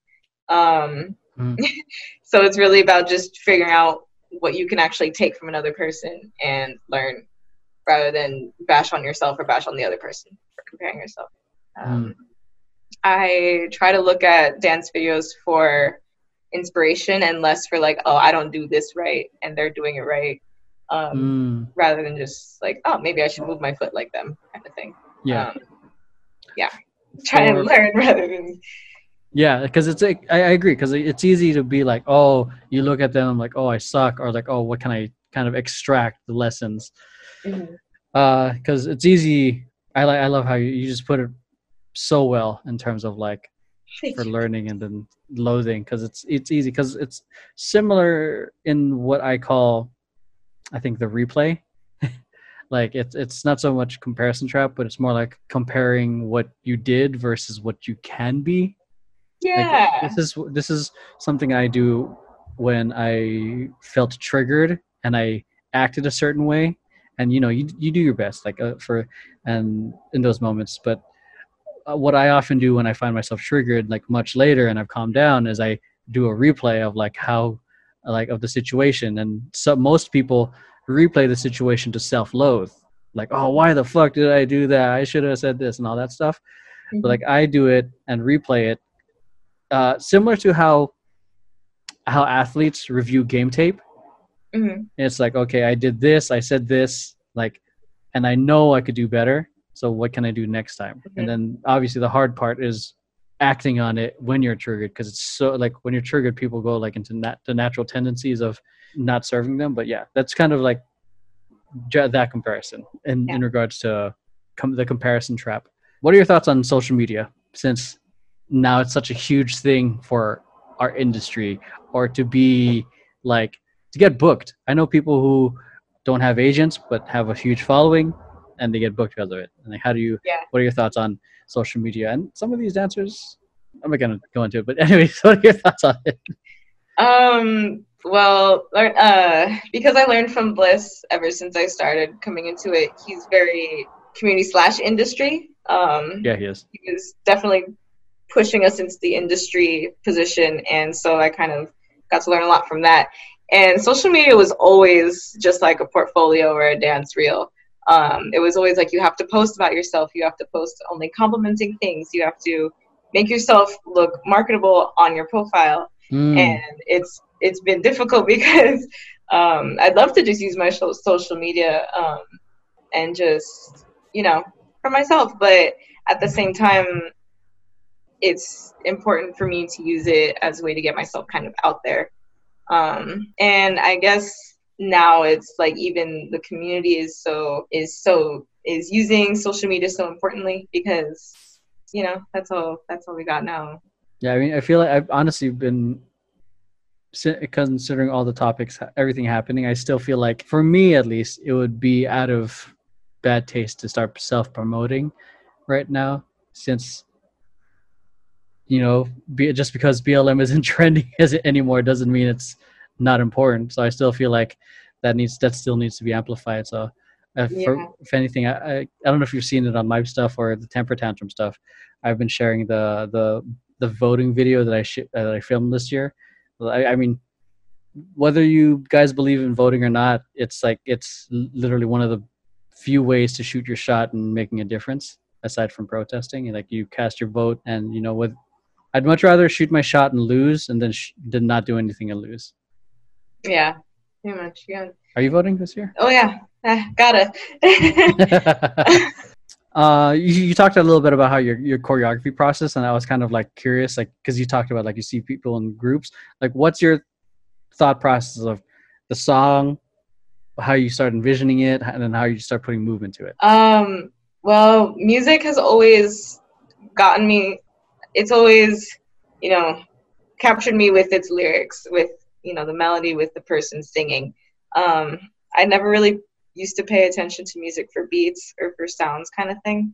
Um, Mhm. <laughs> so it's really about just figuring out what you can actually take from another person and learn rather than bash on yourself or bash on the other person for comparing yourself. Um, I try to look at dance videos for inspiration and less for like, oh, I don't do this right and they're doing it right, um, Mm, rather than just like, oh, maybe I should move my foot like them kind of thing. yeah. Um, yeah. Try to For- learn <laughs> rather than Yeah, because it's like I, I agree because it's easy to be like, oh, you look at them like, oh, I suck, or like, oh, what can I kind of extract the lessons? Uh, because it's easy. I like I love how you, you just put it so well in terms of like for <laughs> learning and then loathing because it's it's easy because it's similar in what I call, I think the replay. <laughs> like it's it's not so much comparison trap, but it's more like comparing what you did versus what you can be. Like, this is this is something I do when I felt triggered and I acted a certain way, and you know you you do your best like uh, for and in those moments. But uh, what I often do when I find myself triggered, like much later, and I've calmed down, is I do a replay of like how like of the situation, and so most people replay the situation to self-loathe, like oh why the fuck did I do that? I should have said this and all that stuff Mhm. but like I do it and replay it, uh, similar to how how athletes review game tape. Mhm. It's like, okay, I did this, I said this, like, and I know I could do better. So what can I do next time? Mhm. And then obviously the hard part is acting on it when you're triggered because it's so like when you're triggered, people go like into nat- the natural tendencies of not serving them. But yeah, that's kind of like that comparison in, in regards to com- the comparison trap. What are your thoughts on social media since now it's such a huge thing for our industry or to be like to get booked? I know people who don't have agents but have a huge following and they get booked because of it. And like, how do you? Yeah. What are your thoughts on social media and some of these dancers? I'm not gonna go into it, but <laughs> anyways, what are your thoughts on it? Um, well, learn, uh, because I learned from Bliss ever since I started coming into it, he's very community slash industry. Um, Yeah, he is. he was definitely pushing us into the industry position, and so I kind of got to learn a lot from that. And social media was always just like a portfolio or a dance reel. Um, it was always like you have to post about yourself, you have to post only complimenting things, you have to make yourself look marketable on your profile Mm, and it's it's been difficult <laughs> because um, I'd love to just use my so- social media um, and just you know for myself, but at the same time, it's important for me to use it as a way to get myself kind of out there. Um, and I guess now it's like even the community is so is so is using social media so importantly because you know that's all that's all we got now. Yeah, I mean, I feel like I've honestly been considering all the topics, everything happening. I still feel like, for me at least, it would be out of bad taste to start self promoting right now since you know be, just because blm isn't <laughs> trending as it anymore doesn't mean it's not important. So i still feel like that needs that still needs to be amplified. So uh, if, Yeah. for, if anything I, I i don't know if you've seen it on my stuff or the temper tantrum stuff. I've been sharing the the the voting video that i sh- uh, that i filmed this year. I, I mean whether you guys believe in voting or not it's like it's literally one of the few ways to shoot your shot and making a difference aside from protesting. Like you cast your vote and you know with i'd much rather shoot my shot and lose and then sh- than not do anything and lose Yeah, pretty much. Yeah. are you voting this year Oh yeah, Ah, gotta. <laughs> uh you, you talked a little bit about how your, your choreography process and i was kind of like curious like because you talked about like you see people in groups like what's your thought process of the song how you start envisioning it and then how you start putting movement to it um. Well, music has always gotten me. It's always, you know, captured me with its lyrics, with you know the melody, with the person singing. Um, I never really used to pay attention to music for beats or for sounds, kind of thing.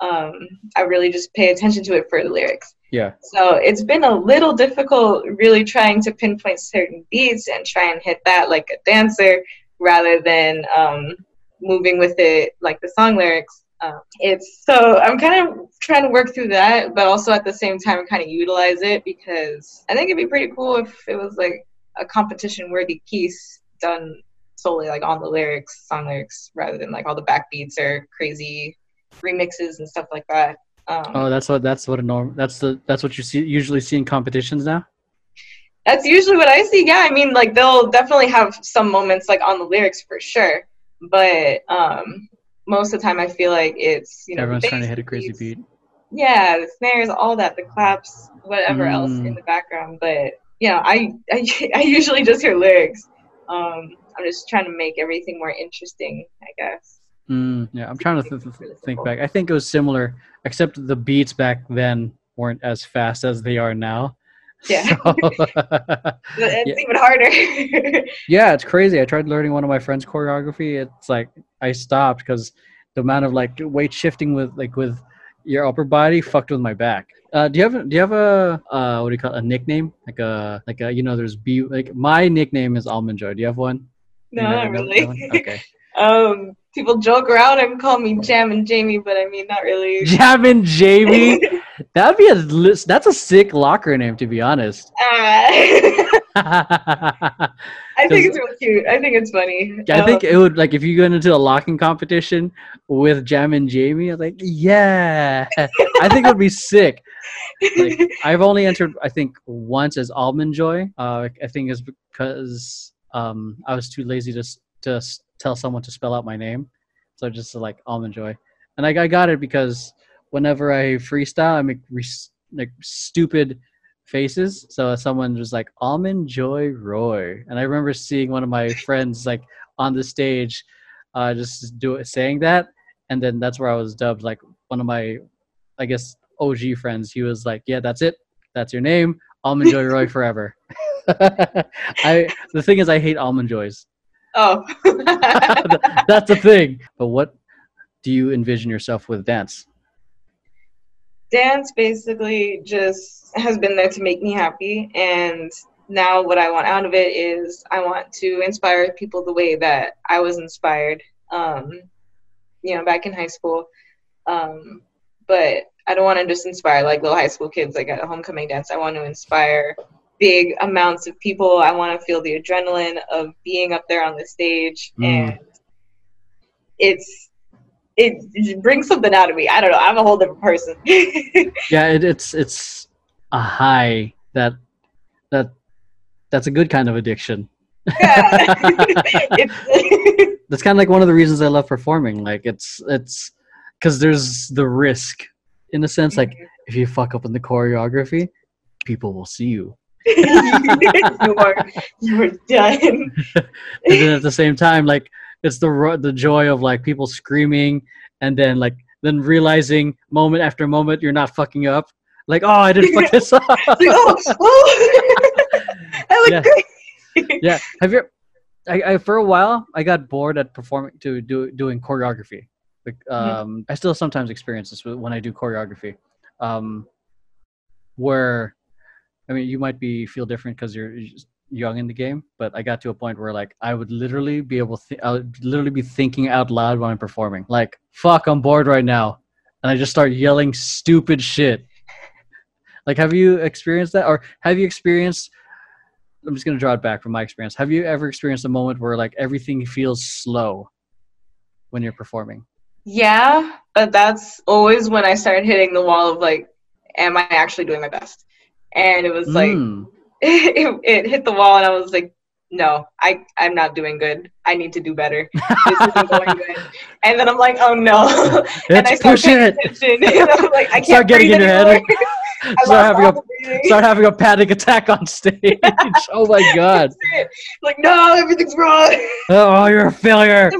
Um, I really just pay attention to it for the lyrics. yeah So it's been a little difficult really trying to pinpoint certain beats and try and hit that like a dancer rather than um, moving with it like the song lyrics. Um, it's so I'm kind of trying to work through that, but also at the same time kind of utilize it because I think it'd be pretty cool if it was like a competition worthy piece done solely like on the lyrics, song lyrics, rather than like all the backbeats or crazy remixes and stuff like that. Um, oh that's what that's what a norm that's the that's what you see usually see in competitions now That's usually what I see. Yeah, I mean, like they'll definitely have some moments like on the lyrics for sure, but um, most of the time I feel like it's you know everyone's trying to hit a crazy beat Yeah, the snares, all that, the claps, whatever else in Mm. the background. But you know, I, <laughs> I I usually just hear lyrics. Um, I'm just trying to make everything more interesting, I guess. Mm, yeah, I'm trying to th- th- Really think back. I think it was similar, except the beats back then weren't as fast as they are now. Yeah. <laughs> So- <laughs> It's Yeah. even harder. yeah, it's crazy. I tried learning one of my friends' choreography. It's like I stopped because the amount of like weight shifting with like with your upper body fucked with my back. Uh, do you have a, do you have a uh, what do you call it, a nickname like a like a you know there's B like my nickname is Almond Joy. Do you have one? no, You know- not really. Okay. <laughs> Um, people joke around and call me Jam and Jamie, but I mean, not really. <laughs> Jam and Jamie. <laughs> That'd be a that's a sick locker name to be honest. Ah. <laughs> I think it's real cute. I think it's funny. I think Um, it would like if you go into a locking competition with Jam and Jamie, I was like, yeah, I think it would be sick. Like <laughs> I've only entered I think once as Almond Joy. Uh, I think is because um I was too lazy to to tell someone to spell out my name, so just like Almond Joy, and I, I got it because whenever I freestyle, I make re- like stupid faces. So someone was like Almond Joy Roy, and I remember seeing one of my <laughs> friends like on the stage, uh, just do it saying that, and then that's where I was dubbed. Like one of my, I guess OG friends, he was like, "Yeah, that's it. That's your name, Almond Joy Roy <laughs> forever." <laughs> I the thing is, I hate almond joys. oh. That's the thing. But what do you envision yourself with dance? Dance basically just has been there to make me happy, and now what I want out of it is I want to inspire people the way that I was inspired. Um, you know, back in high school. Um, but I don't want to just inspire like little high school kids like at a homecoming dance. I want to inspire big amounts of people. I want to feel the adrenaline of being up there on the stage Mm. and it's it, it brings something out of me. I don't know. I'm a whole different person. <laughs> Yeah, it, it's it's a high that that that's a good kind of addiction. Yeah. it's, <laughs> <laughs> That's kind of like one of the reasons I love performing. Like it's it's because there's the risk in a sense. Like mm-hmm. if you fuck up in the choreography, people will see you. you are you are done. and then at the same time like it's the the joy of like people screaming and then like then realizing moment after moment you're not fucking up like oh i didn't fuck this up <laughs> like, oh, oh. <laughs> I look Yeah. great. yeah have you I, I for a while i got bored at performing to do doing choreography Like, um, I still sometimes experience this when I do choreography, um, where, I mean, you might be feel different because you're just young in the game, but I got to a point where like I would literally be able to, th- I would literally be thinking out loud when I'm performing, like, "Fuck, I'm bored right now," and I just start yelling stupid shit. Like, have you experienced that, or have you experienced? I'm just gonna draw it back from my experience. Have you ever experienced a moment where like everything feels slow when you're performing? Yeah, but that's always when I started hitting the wall of like, am I actually doing my best? And it was like, Mm. <laughs> it, it hit the wall, and I was like, no, I I'm not doing good. I need to do better. This isn't going <laughs> good. And then I'm like, oh no. and I start paying it. attention. <laughs> And I'm like, I can't Start getting in your head. Start having a start having a panic attack on stage. oh my god! Like, no, everything's wrong. Oh, you're a failure.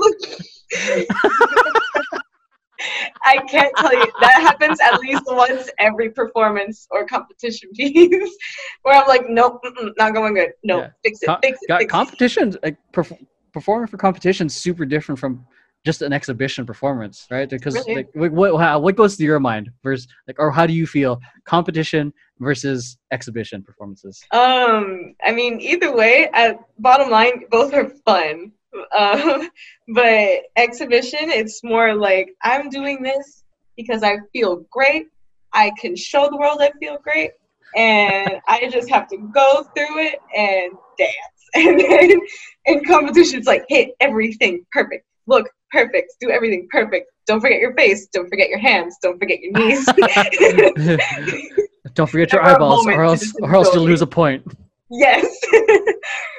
I can't tell you that happens at least once every performance or competition <laughs> piece, where I'm like, nope, not going good. No, Yeah. fix it, Co- fix it, Got fix it. competitions like perf- performing for competitions super different from just an exhibition performance, right? Because Really? like what what, how, what goes through your mind versus like or how do you feel competition versus exhibition performances? Um, I mean, either way, at bottom line, both are fun. Um, <laughs> but exhibition, it's more like I'm doing this because I feel great. I can show the world I feel great, and I just have to go through it and dance. <laughs> And then in competition, it's like hit everything perfect, look perfect, do everything perfect. Don't forget your face. Don't forget your hands. Don't forget your knees. <laughs> Don't forget your eyeballs, or else or else you'll lose a point. Yes.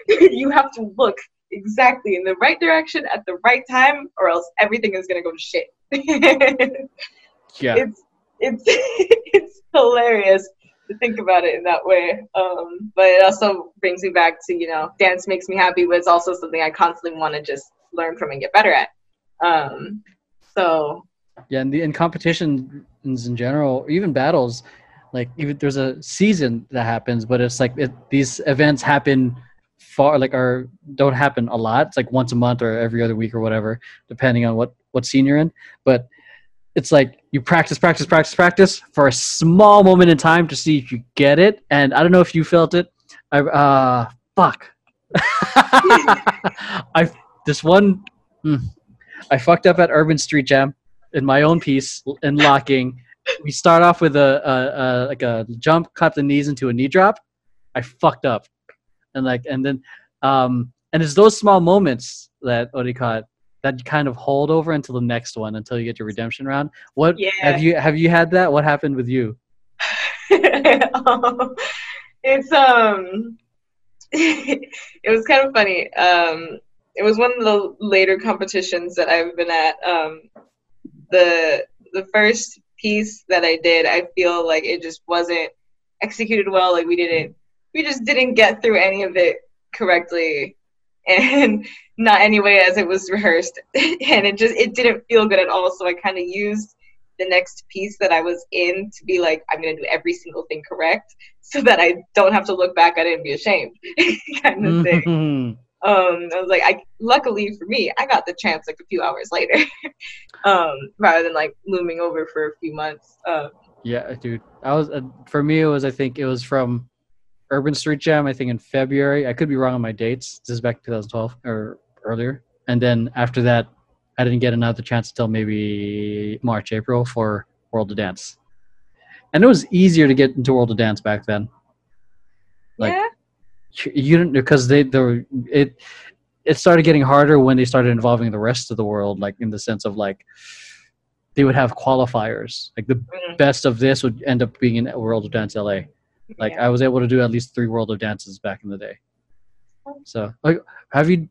you have to look exactly in the right direction at the right time, or else everything is gonna go to shit. <laughs> Yeah. It's it's <laughs> it's hilarious to think about it in that way. Um, but it also brings me back to you know, dance makes me happy, but it's also something I constantly want to just learn from and get better at. Um, so Yeah, and the in competitions in general, or even battles, like even there's a season that happens, but it's like it, these events happen far like are don't happen a lot. It's like once a month or every other week or whatever, depending on what what scene you're in. But it's like you practice, practice, practice, practice for a small moment in time to see if you get it. And I don't know if you felt it. I uh fuck. <laughs> I this one. hmm. I fucked up at Urban Street Jam in my own piece in locking. We start off with a, a, a like a jump, cut the knees into a knee drop. I fucked up, and like and then um and it's those small moments that what do you call it that kind of hold over until the next one until you get your redemption round. What Yeah. have you have you had that? What happened with you? <laughs> it's um <laughs> it was kind of funny um it was one of the later competitions that i've been at um the the first piece that i did i feel like it just wasn't executed well like we didn't we just didn't get through any of it correctly and <laughs> not anyway as it was rehearsed <laughs> and it just it didn't feel good at all so i kind of used the next piece that I was in to be like, I'm gonna do every single thing correct, so that I don't have to look back at it and be ashamed, <laughs> kind of thing. Mhm. Um, I was like, I luckily for me, I got the chance like a few hours later, um, rather than like looming over for a few months. Um, Yeah, dude. I was uh, for me. It was I think it was from Urban Street Jam. I think in February. I could be wrong on my dates. This is back 2012 or earlier. And then after that, I didn't get another chance until maybe March, April for World of Dance. And it was easier to get into World of Dance back then. Like, yeah, You- You didn't because they were it. It started getting harder when they started involving the rest of the world, like in the sense of like they would have qualifiers. Like the Mhm. best of this would end up being in World of Dance LA. Like yeah. I was able to do at least three World of Dances back in the day. So, like, have you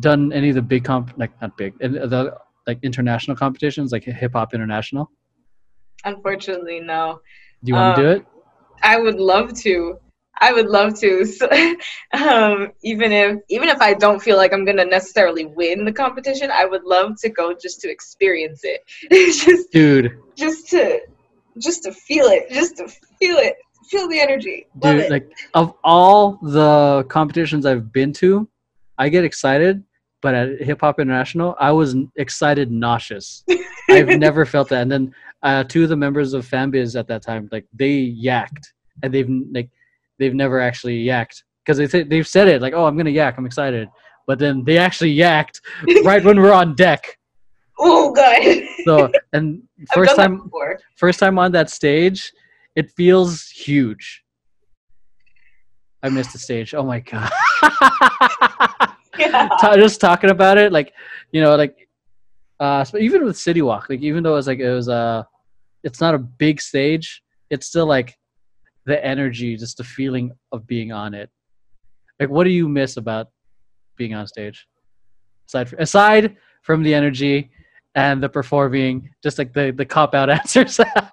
done any of the big comp, like not big, the like international competitions, like Hip Hop International? unfortunately, no. Do you want to do Um, it? I would love to. I would love to. So, <laughs> um, even if even if I don't feel like I'm gonna necessarily win the competition, I would love to go just to experience it. <laughs> just Dude, just to just to feel it. Just to feel it. Feel the energy. Love dude, it. like of all the competitions I've been to, I get excited but at Hip Hop International, I was excited, nauseous. <laughs> I've never felt that. And then uh, two of the members of Fanbiz at that time, like they yacked, and they've like they've never actually yacked because they th- they've said it like, "Oh, I'm gonna yak, I'm excited," but then they actually yacked <laughs> right when we're on deck. Oh god. So <laughs> and first time first time on that stage, it feels huge. I missed the stage. Oh my god. <laughs> Yeah. Ta- just talking about it, like you know, like uh, sp- even with City Walk, like even though it's like it was uh it's not a big stage, it's still like the energy, just the feeling of being on it. Like, what do you miss about being on stage? Aside from, aside from the energy and the performing, just like the the cop out <laughs> answers. <laughs>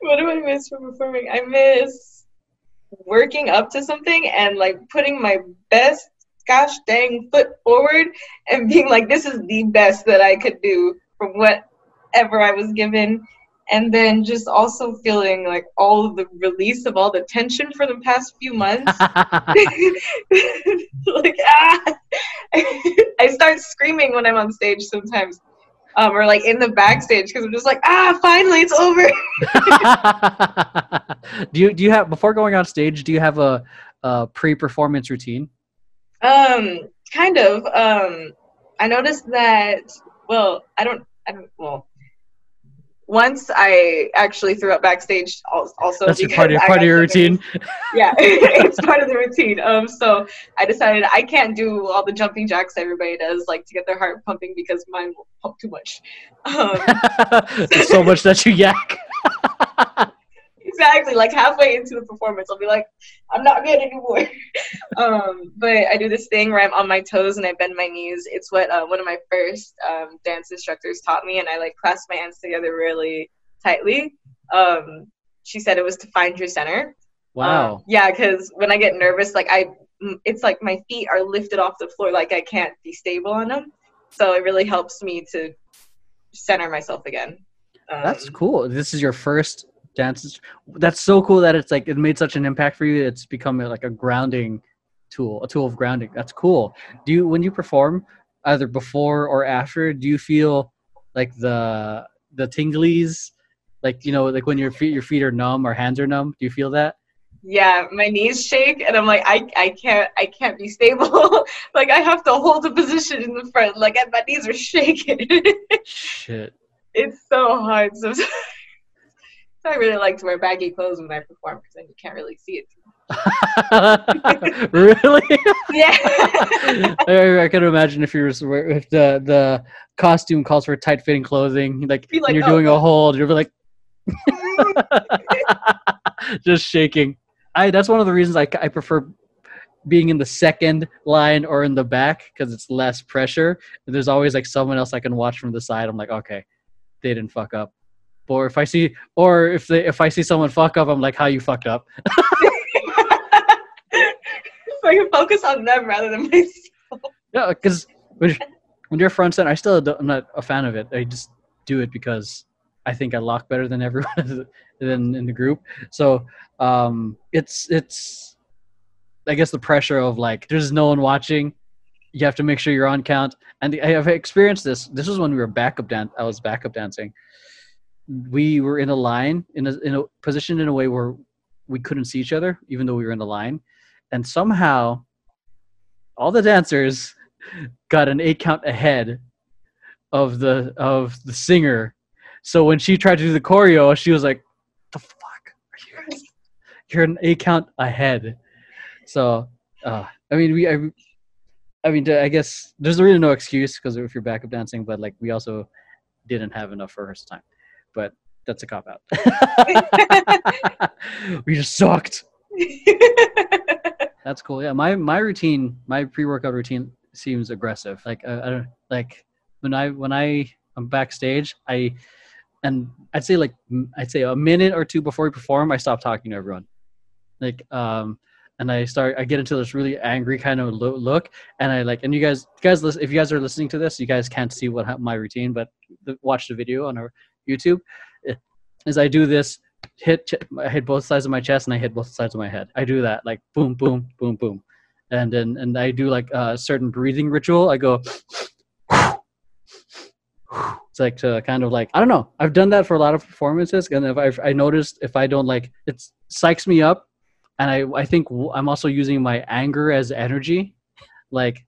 what do I miss from performing? I miss working up to something and like putting my best gosh dang foot forward and being like, this is the best that I could do from whatever I was given. And then just also feeling like all of the release of all the tension for the past few months. <laughs> <laughs> like ah, I start screaming when I'm on stage sometimes, um, or like in the backstage because I'm just like ah, finally it's over. <laughs> do you do you have before going on stage? Do you have a, a pre-performance routine? Um, kind of. Um, I noticed that. Well, I don't. I don't. Well, once I actually threw up backstage. Also, That's part of your part of your routine. <laughs> yeah, <laughs> it's part of the routine. Um, so I decided I can't do all the jumping jacks everybody does, like to get their heart pumping, because mine will pump too much. Um, <laughs> so much that you yak. Exactly. Like halfway into the performance, I'll be like, I'm not good anymore. <laughs> um, but I do this thing where I'm on my toes and I bend my knees. It's what uh, one of my first um, dance instructors taught me, and I like clasp my hands together really tightly. Um, she said it was to find your center. Wow. Um, yeah, because when I get nervous, like I, it's like my feet are lifted off the floor, like I can't be stable on them. So it really helps me to center myself again. Um, That's cool. This is your first dance. inst- That's so cool that it's like it made such an impact for you. It's become like a grounding tool, a tool of grounding. That's cool. Do you when you perform either before or after, do you feel like the the tinglies like you know like when your feet your feet are numb or hands are numb? Do you feel that? yeah my knees shake and i'm like i, I can't i can't be stable <laughs> like i have to hold a position in the front like my knees are shaking <laughs> Shit. it's so hard sometimes so i really like to wear baggy clothes when i perform because then you can't really see it <laughs> really? yeah <laughs> I, I can imagine if you're if the the costume calls for tight fitting clothing, like, like, you're "Oh, doing a oh. hold, you're like <laughs> just shaking. I that's one of the reasons I, I prefer being in the second line or in the back because it's less pressure. And there's always like someone else I can watch from the side. I'm like, okay, they didn't fuck up. Or if I see, or if they if I see someone fuck up, I'm like, how you fucked up? <laughs> so i can focus on them rather than <laughs> myself Yeah, because when you're, when you're front center, I still don't, I'm not a fan of it. I just do it because I think I lock better than everyone <laughs> than in the group. So um, it's it's I guess the pressure of like there's no one watching. You have to make sure you're on count. And I have experienced this. This was when we were backup dance. I was backup dancing. We were in a line in a in a position in a way where we couldn't see each other, even though we were in a line. And somehow, all the dancers got an eight count ahead of the of the singer. So when she tried to do the choreo, she was like, "The fuck? Are you? Guys you're an eight count ahead." So, uh, I mean, we, I, I mean, I guess there's really no excuse because if you're backup dancing, but like we also didn't have enough rehearsal time. But that's a cop out. <laughs> <laughs> we just sucked. <laughs> That's cool. Yeah, my my routine, my pre-workout routine seems aggressive. Like I, I don't like when I when I am backstage, I and I'd say like I'd say a minute or two before we perform, I stop talking to everyone. Like um and I start I get into this really angry kind of lo- look and I like and you guys you guys listen, if you guys are listening to this, you guys can't see what ha- my routine, but the, watch the video on our YouTube. Is I do this hit I hit both sides of my chest and I hit both sides of my head. I do that like boom boom boom boom. and then and I do like a certain breathing ritual. I go. It's like to kind of like I don't know. I've done that for a lot of performances, and if I've, I noticed if I don't like it psychs me up, and I I think I'm also using my anger as energy, like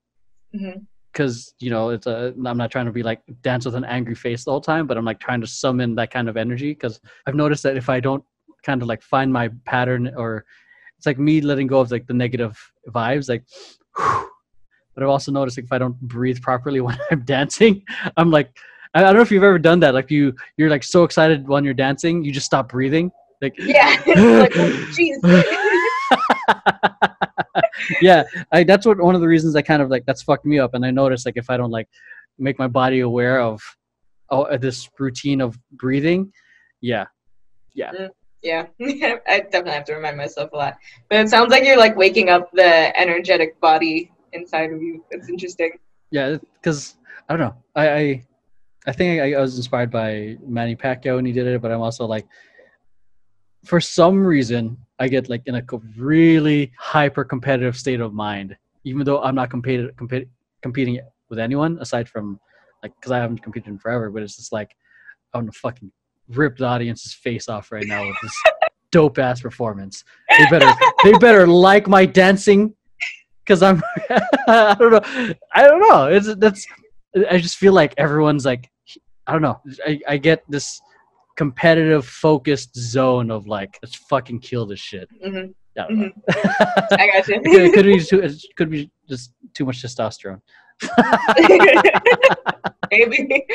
mm-hmm. Because you know it's a i'm not trying to be like dance with an angry face the whole time but i'm like trying to summon that kind of energy because i've noticed that if i don't kind of like find my pattern or it's like me letting go of like the negative vibes like <sighs> but i've also noticed like, if i don't breathe properly <laughs> when i'm dancing i'm like i don't know if you've ever done that like you you're like so excited when you're dancing you just stop breathing like Yeah. <laughs> like, oh, <laughs> jeez. <laughs> yeah I, that's what one of the reasons i kind of like that's fucked me up and i notice like if i don't like make my body aware of oh uh, this routine of breathing yeah yeah. Yeah. <laughs> I definitely have to remind myself a lot. But it sounds like you're like waking up the energetic body inside of you. It's interesting. yeah because i don't know i i, I think I, I was inspired by manny pacquiao when he did it but i'm also like for some reason i get like in a really hyper competitive state of mind even though i'm not competing compete, competing with anyone aside from like because i haven't competed in forever but it's just like i want to fucking rip the audience's face off right now with this <laughs> dope ass performance. They better they better like my dancing because i'm <laughs> i don't know i don't know. It's that's i just feel like everyone's like i don't know. I, I get this competitive focused zone of like let's fucking kill this shit. Hmm I know. I got you. <laughs> it could be too, it could be just too much testosterone. <laughs> Maybe.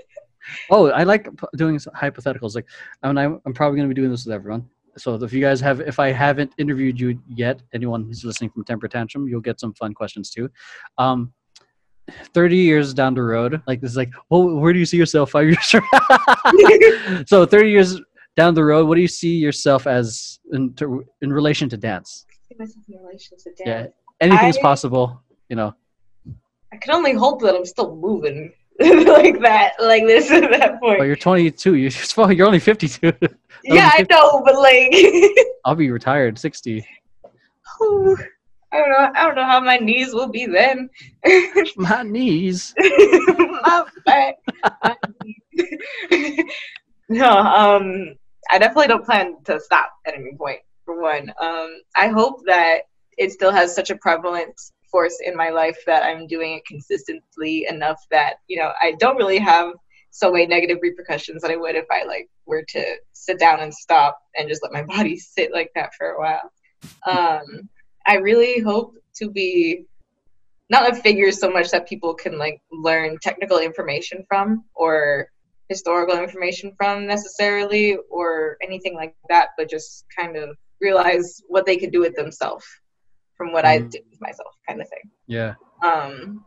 <laughs> oh i like doing hypotheticals. Like I mean, I'm, I'm probably going to be doing this with everyone. So if you guys have if i haven't interviewed you yet anyone who's listening from temper tantrum you'll get some fun questions too. Um 30 years down the road like this is like well where do you see yourself five <laughs> years from? So 30 years down the road what do you see yourself as in, to, in relation to dance? See myself in relation to dance. yeah anything's I- possible you know. I can only hope that I'm still moving <laughs> like that, like this at <laughs> that point. but you're 22 you're, you're only 52 yeah, I know, but like, i'll be retired 60 I don't know. I don't know how my knees will be then. <laughs> my knees my back. my knees. <laughs> no, um, I definitely don't plan to stop at any point. For one, um, I hope that it still has such a prevalent force in my life that I'm doing it consistently enough that you know I don't really have so many negative repercussions that I would if I like were to sit down and stop and just let my <laughs> body sit like that for a while. Um, I really hope to be not a figure so much that people can like learn technical information from or historical information from necessarily or anything like that, but just kind of realize what they could do with themselves from what I Mhm. did with myself, kind of thing. yeah Um,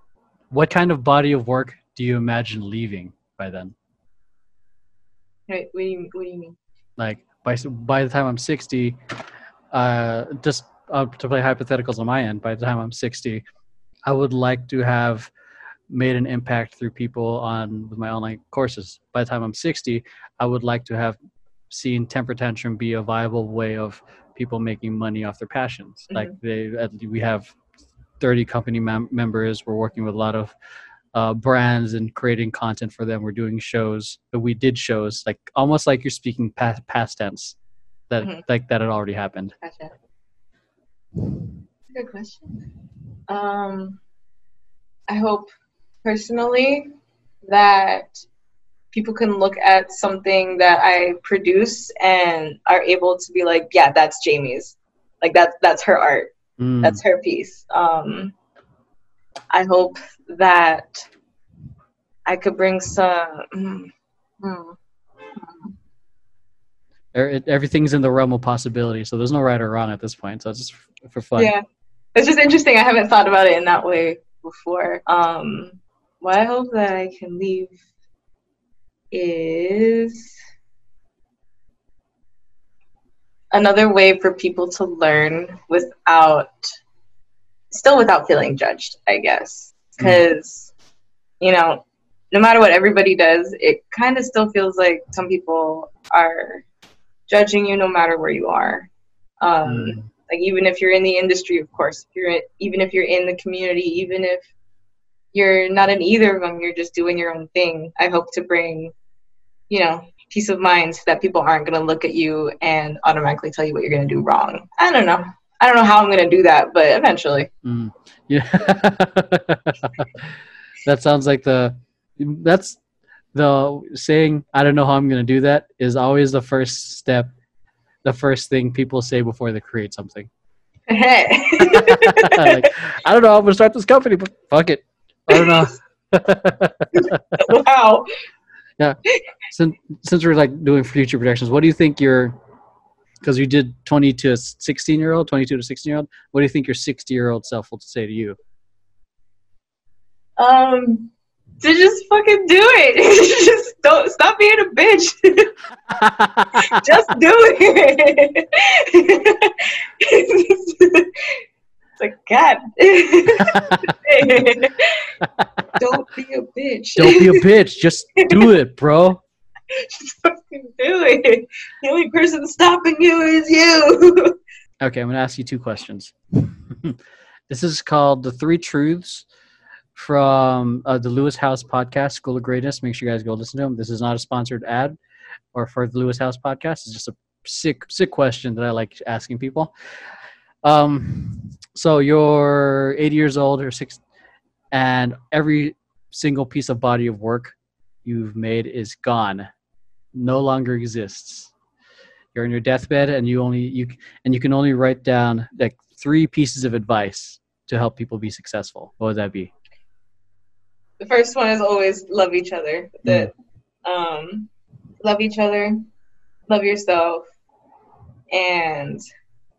what kind of body of work do you imagine leaving by then what do you what do you mean? like by by the time i'm 60 uh just uh, to play hypotheticals on my end by the time i'm 60 i would like to have made an impact through people on with my online courses. By the time i'm 60 i would like to have seen temper tantrum be a viable way of people making money off their passions. Like they we have 30 company mem- members. We're working with a lot of uh, brands and creating content for them. We're doing shows. But we did shows like almost like you're speaking past, past tense that Mhm. like that had already happened. Gotcha. Good question. Um, I hope personally that people can look at something that I produce and are able to be like, yeah, that's Jamie's. Like that's that's her art. Mm, That's her piece. Um, I hope that I could bring some. mm, mm, everything's in the realm of possibility so there's no right or wrong at this point so it's just for fun Yeah, it's just interesting. I haven't thought about it in that way before. Um, what I hope that I can leave is another way for people to learn without, still without feeling judged. I guess because you know, no matter what everybody does, it kind of still feels like some people are judging you no matter where you are. Um, Mm, Like even if you're in the industry, of course, if you're even if you're in the community, even if you're not in either of them, you're just doing your own thing. I hope to bring, you know, peace of mind so that people aren't going to look at you and automatically tell you what you're going to do wrong. I don't know. I don't know how I'm going to do that, but eventually. Mm. Yeah. <laughs> that sounds like the that's the saying I don't know how I'm going to do that is always the first step, the first thing people say before they create something. <laughs> like, I don't know how I'm going to start this company, but fuck it. I don't know. <laughs> wow. Yeah. Since since we're like doing future projections, what do you think your because you did 20 to 16 year old, 22 to 16 year old. What do you think your 60 year old self will say to you? Um, to just fucking do it. <laughs> just don't stop being a bitch. <laughs> just do it. <laughs> it's like God. don't be a bitch. Don't be a bitch. Just do it, bro. Just fucking do it. The only person stopping you is you. okay, I'm gonna ask you two questions. this is called the three truths from uh, the Lewis Howes podcast, School of Greatness. Make sure you guys go listen to them. This is not a sponsored ad or for the Lewis Howes podcast. It's just a sick, sick question that I like asking people. Um, so you're 80 years old or six, and every single piece of body of work you've made is gone, no longer exists. You're on your deathbed, and you only you and you can only write down like three pieces of advice to help people be successful. What would that be? The first one is always love each other. That um, love each other, love yourself, and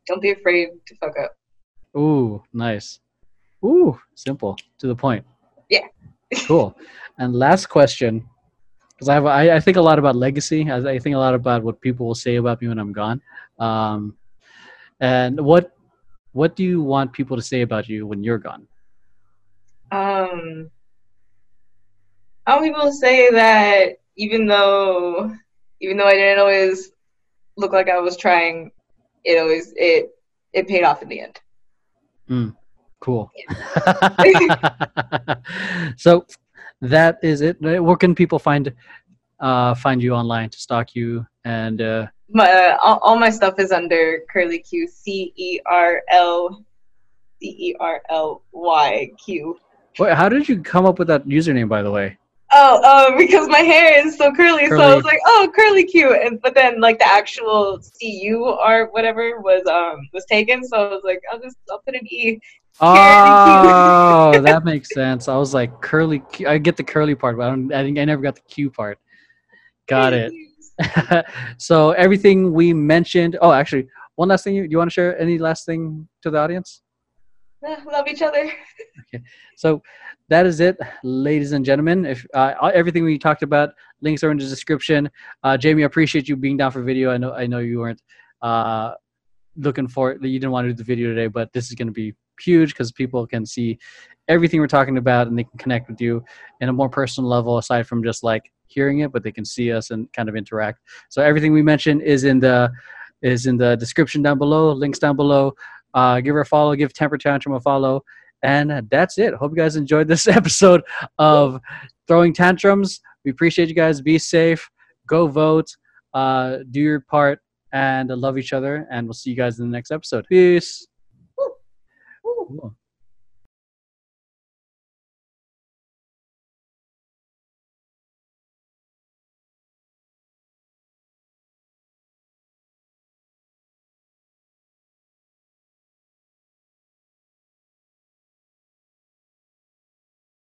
don't be afraid to fuck up. Ooh, nice. Ooh, simple to the point. Yeah. <laughs> cool. And last question, because I have I, I, think a lot about legacy. I, I, think a lot about what people will say about me when I'm gone. Um, and what what do you want people to say about you when you're gone? Um, I want people say that even though even though I didn't always look like I was trying, it always it it paid off in the end. Mm, cool. <laughs> so that is it. Where can people find uh, find you online to stalk you and uh, my uh, all, all, my stuff is under Curly Q C E R L C E R L Y Q. Wait, how did you come up with that username, by the way? Oh, oh, because my hair is so curly, curly. so I was like, oh, curly cute. And but then like the actual cu or whatever was um was taken, so I was like, I'll just I'll put an e. Oh, <laughs> that makes sense. I was like curly. I get the curly part, but I don't. I think I never got the Q part. Got it. <laughs> so everything we mentioned. Oh, actually, one last thing. You, you want to share any last thing to the audience? love each other. okay, so that is it, ladies and gentlemen. If uh, everything we talked about, links are in the description. Uh, Jamie, I appreciate you being down for video. I know I know you weren't uh, looking for it. You didn't want to do the video today, but this is going to be huge because people can see everything we're talking about and they can connect with you in a more personal level aside from just like hearing it but they can see us and kind of interact so everything we mentioned is in the is in the description down below links down below uh, give her a follow, give Temper Tantrum a follow. And that's it. Hope you guys enjoyed this <laughs> episode of Throwing Tantrums. We appreciate you guys. Be safe. Go vote. Uh, do your part and love each other. And we'll see you guys in the next episode. Peace. Ooh. Ooh.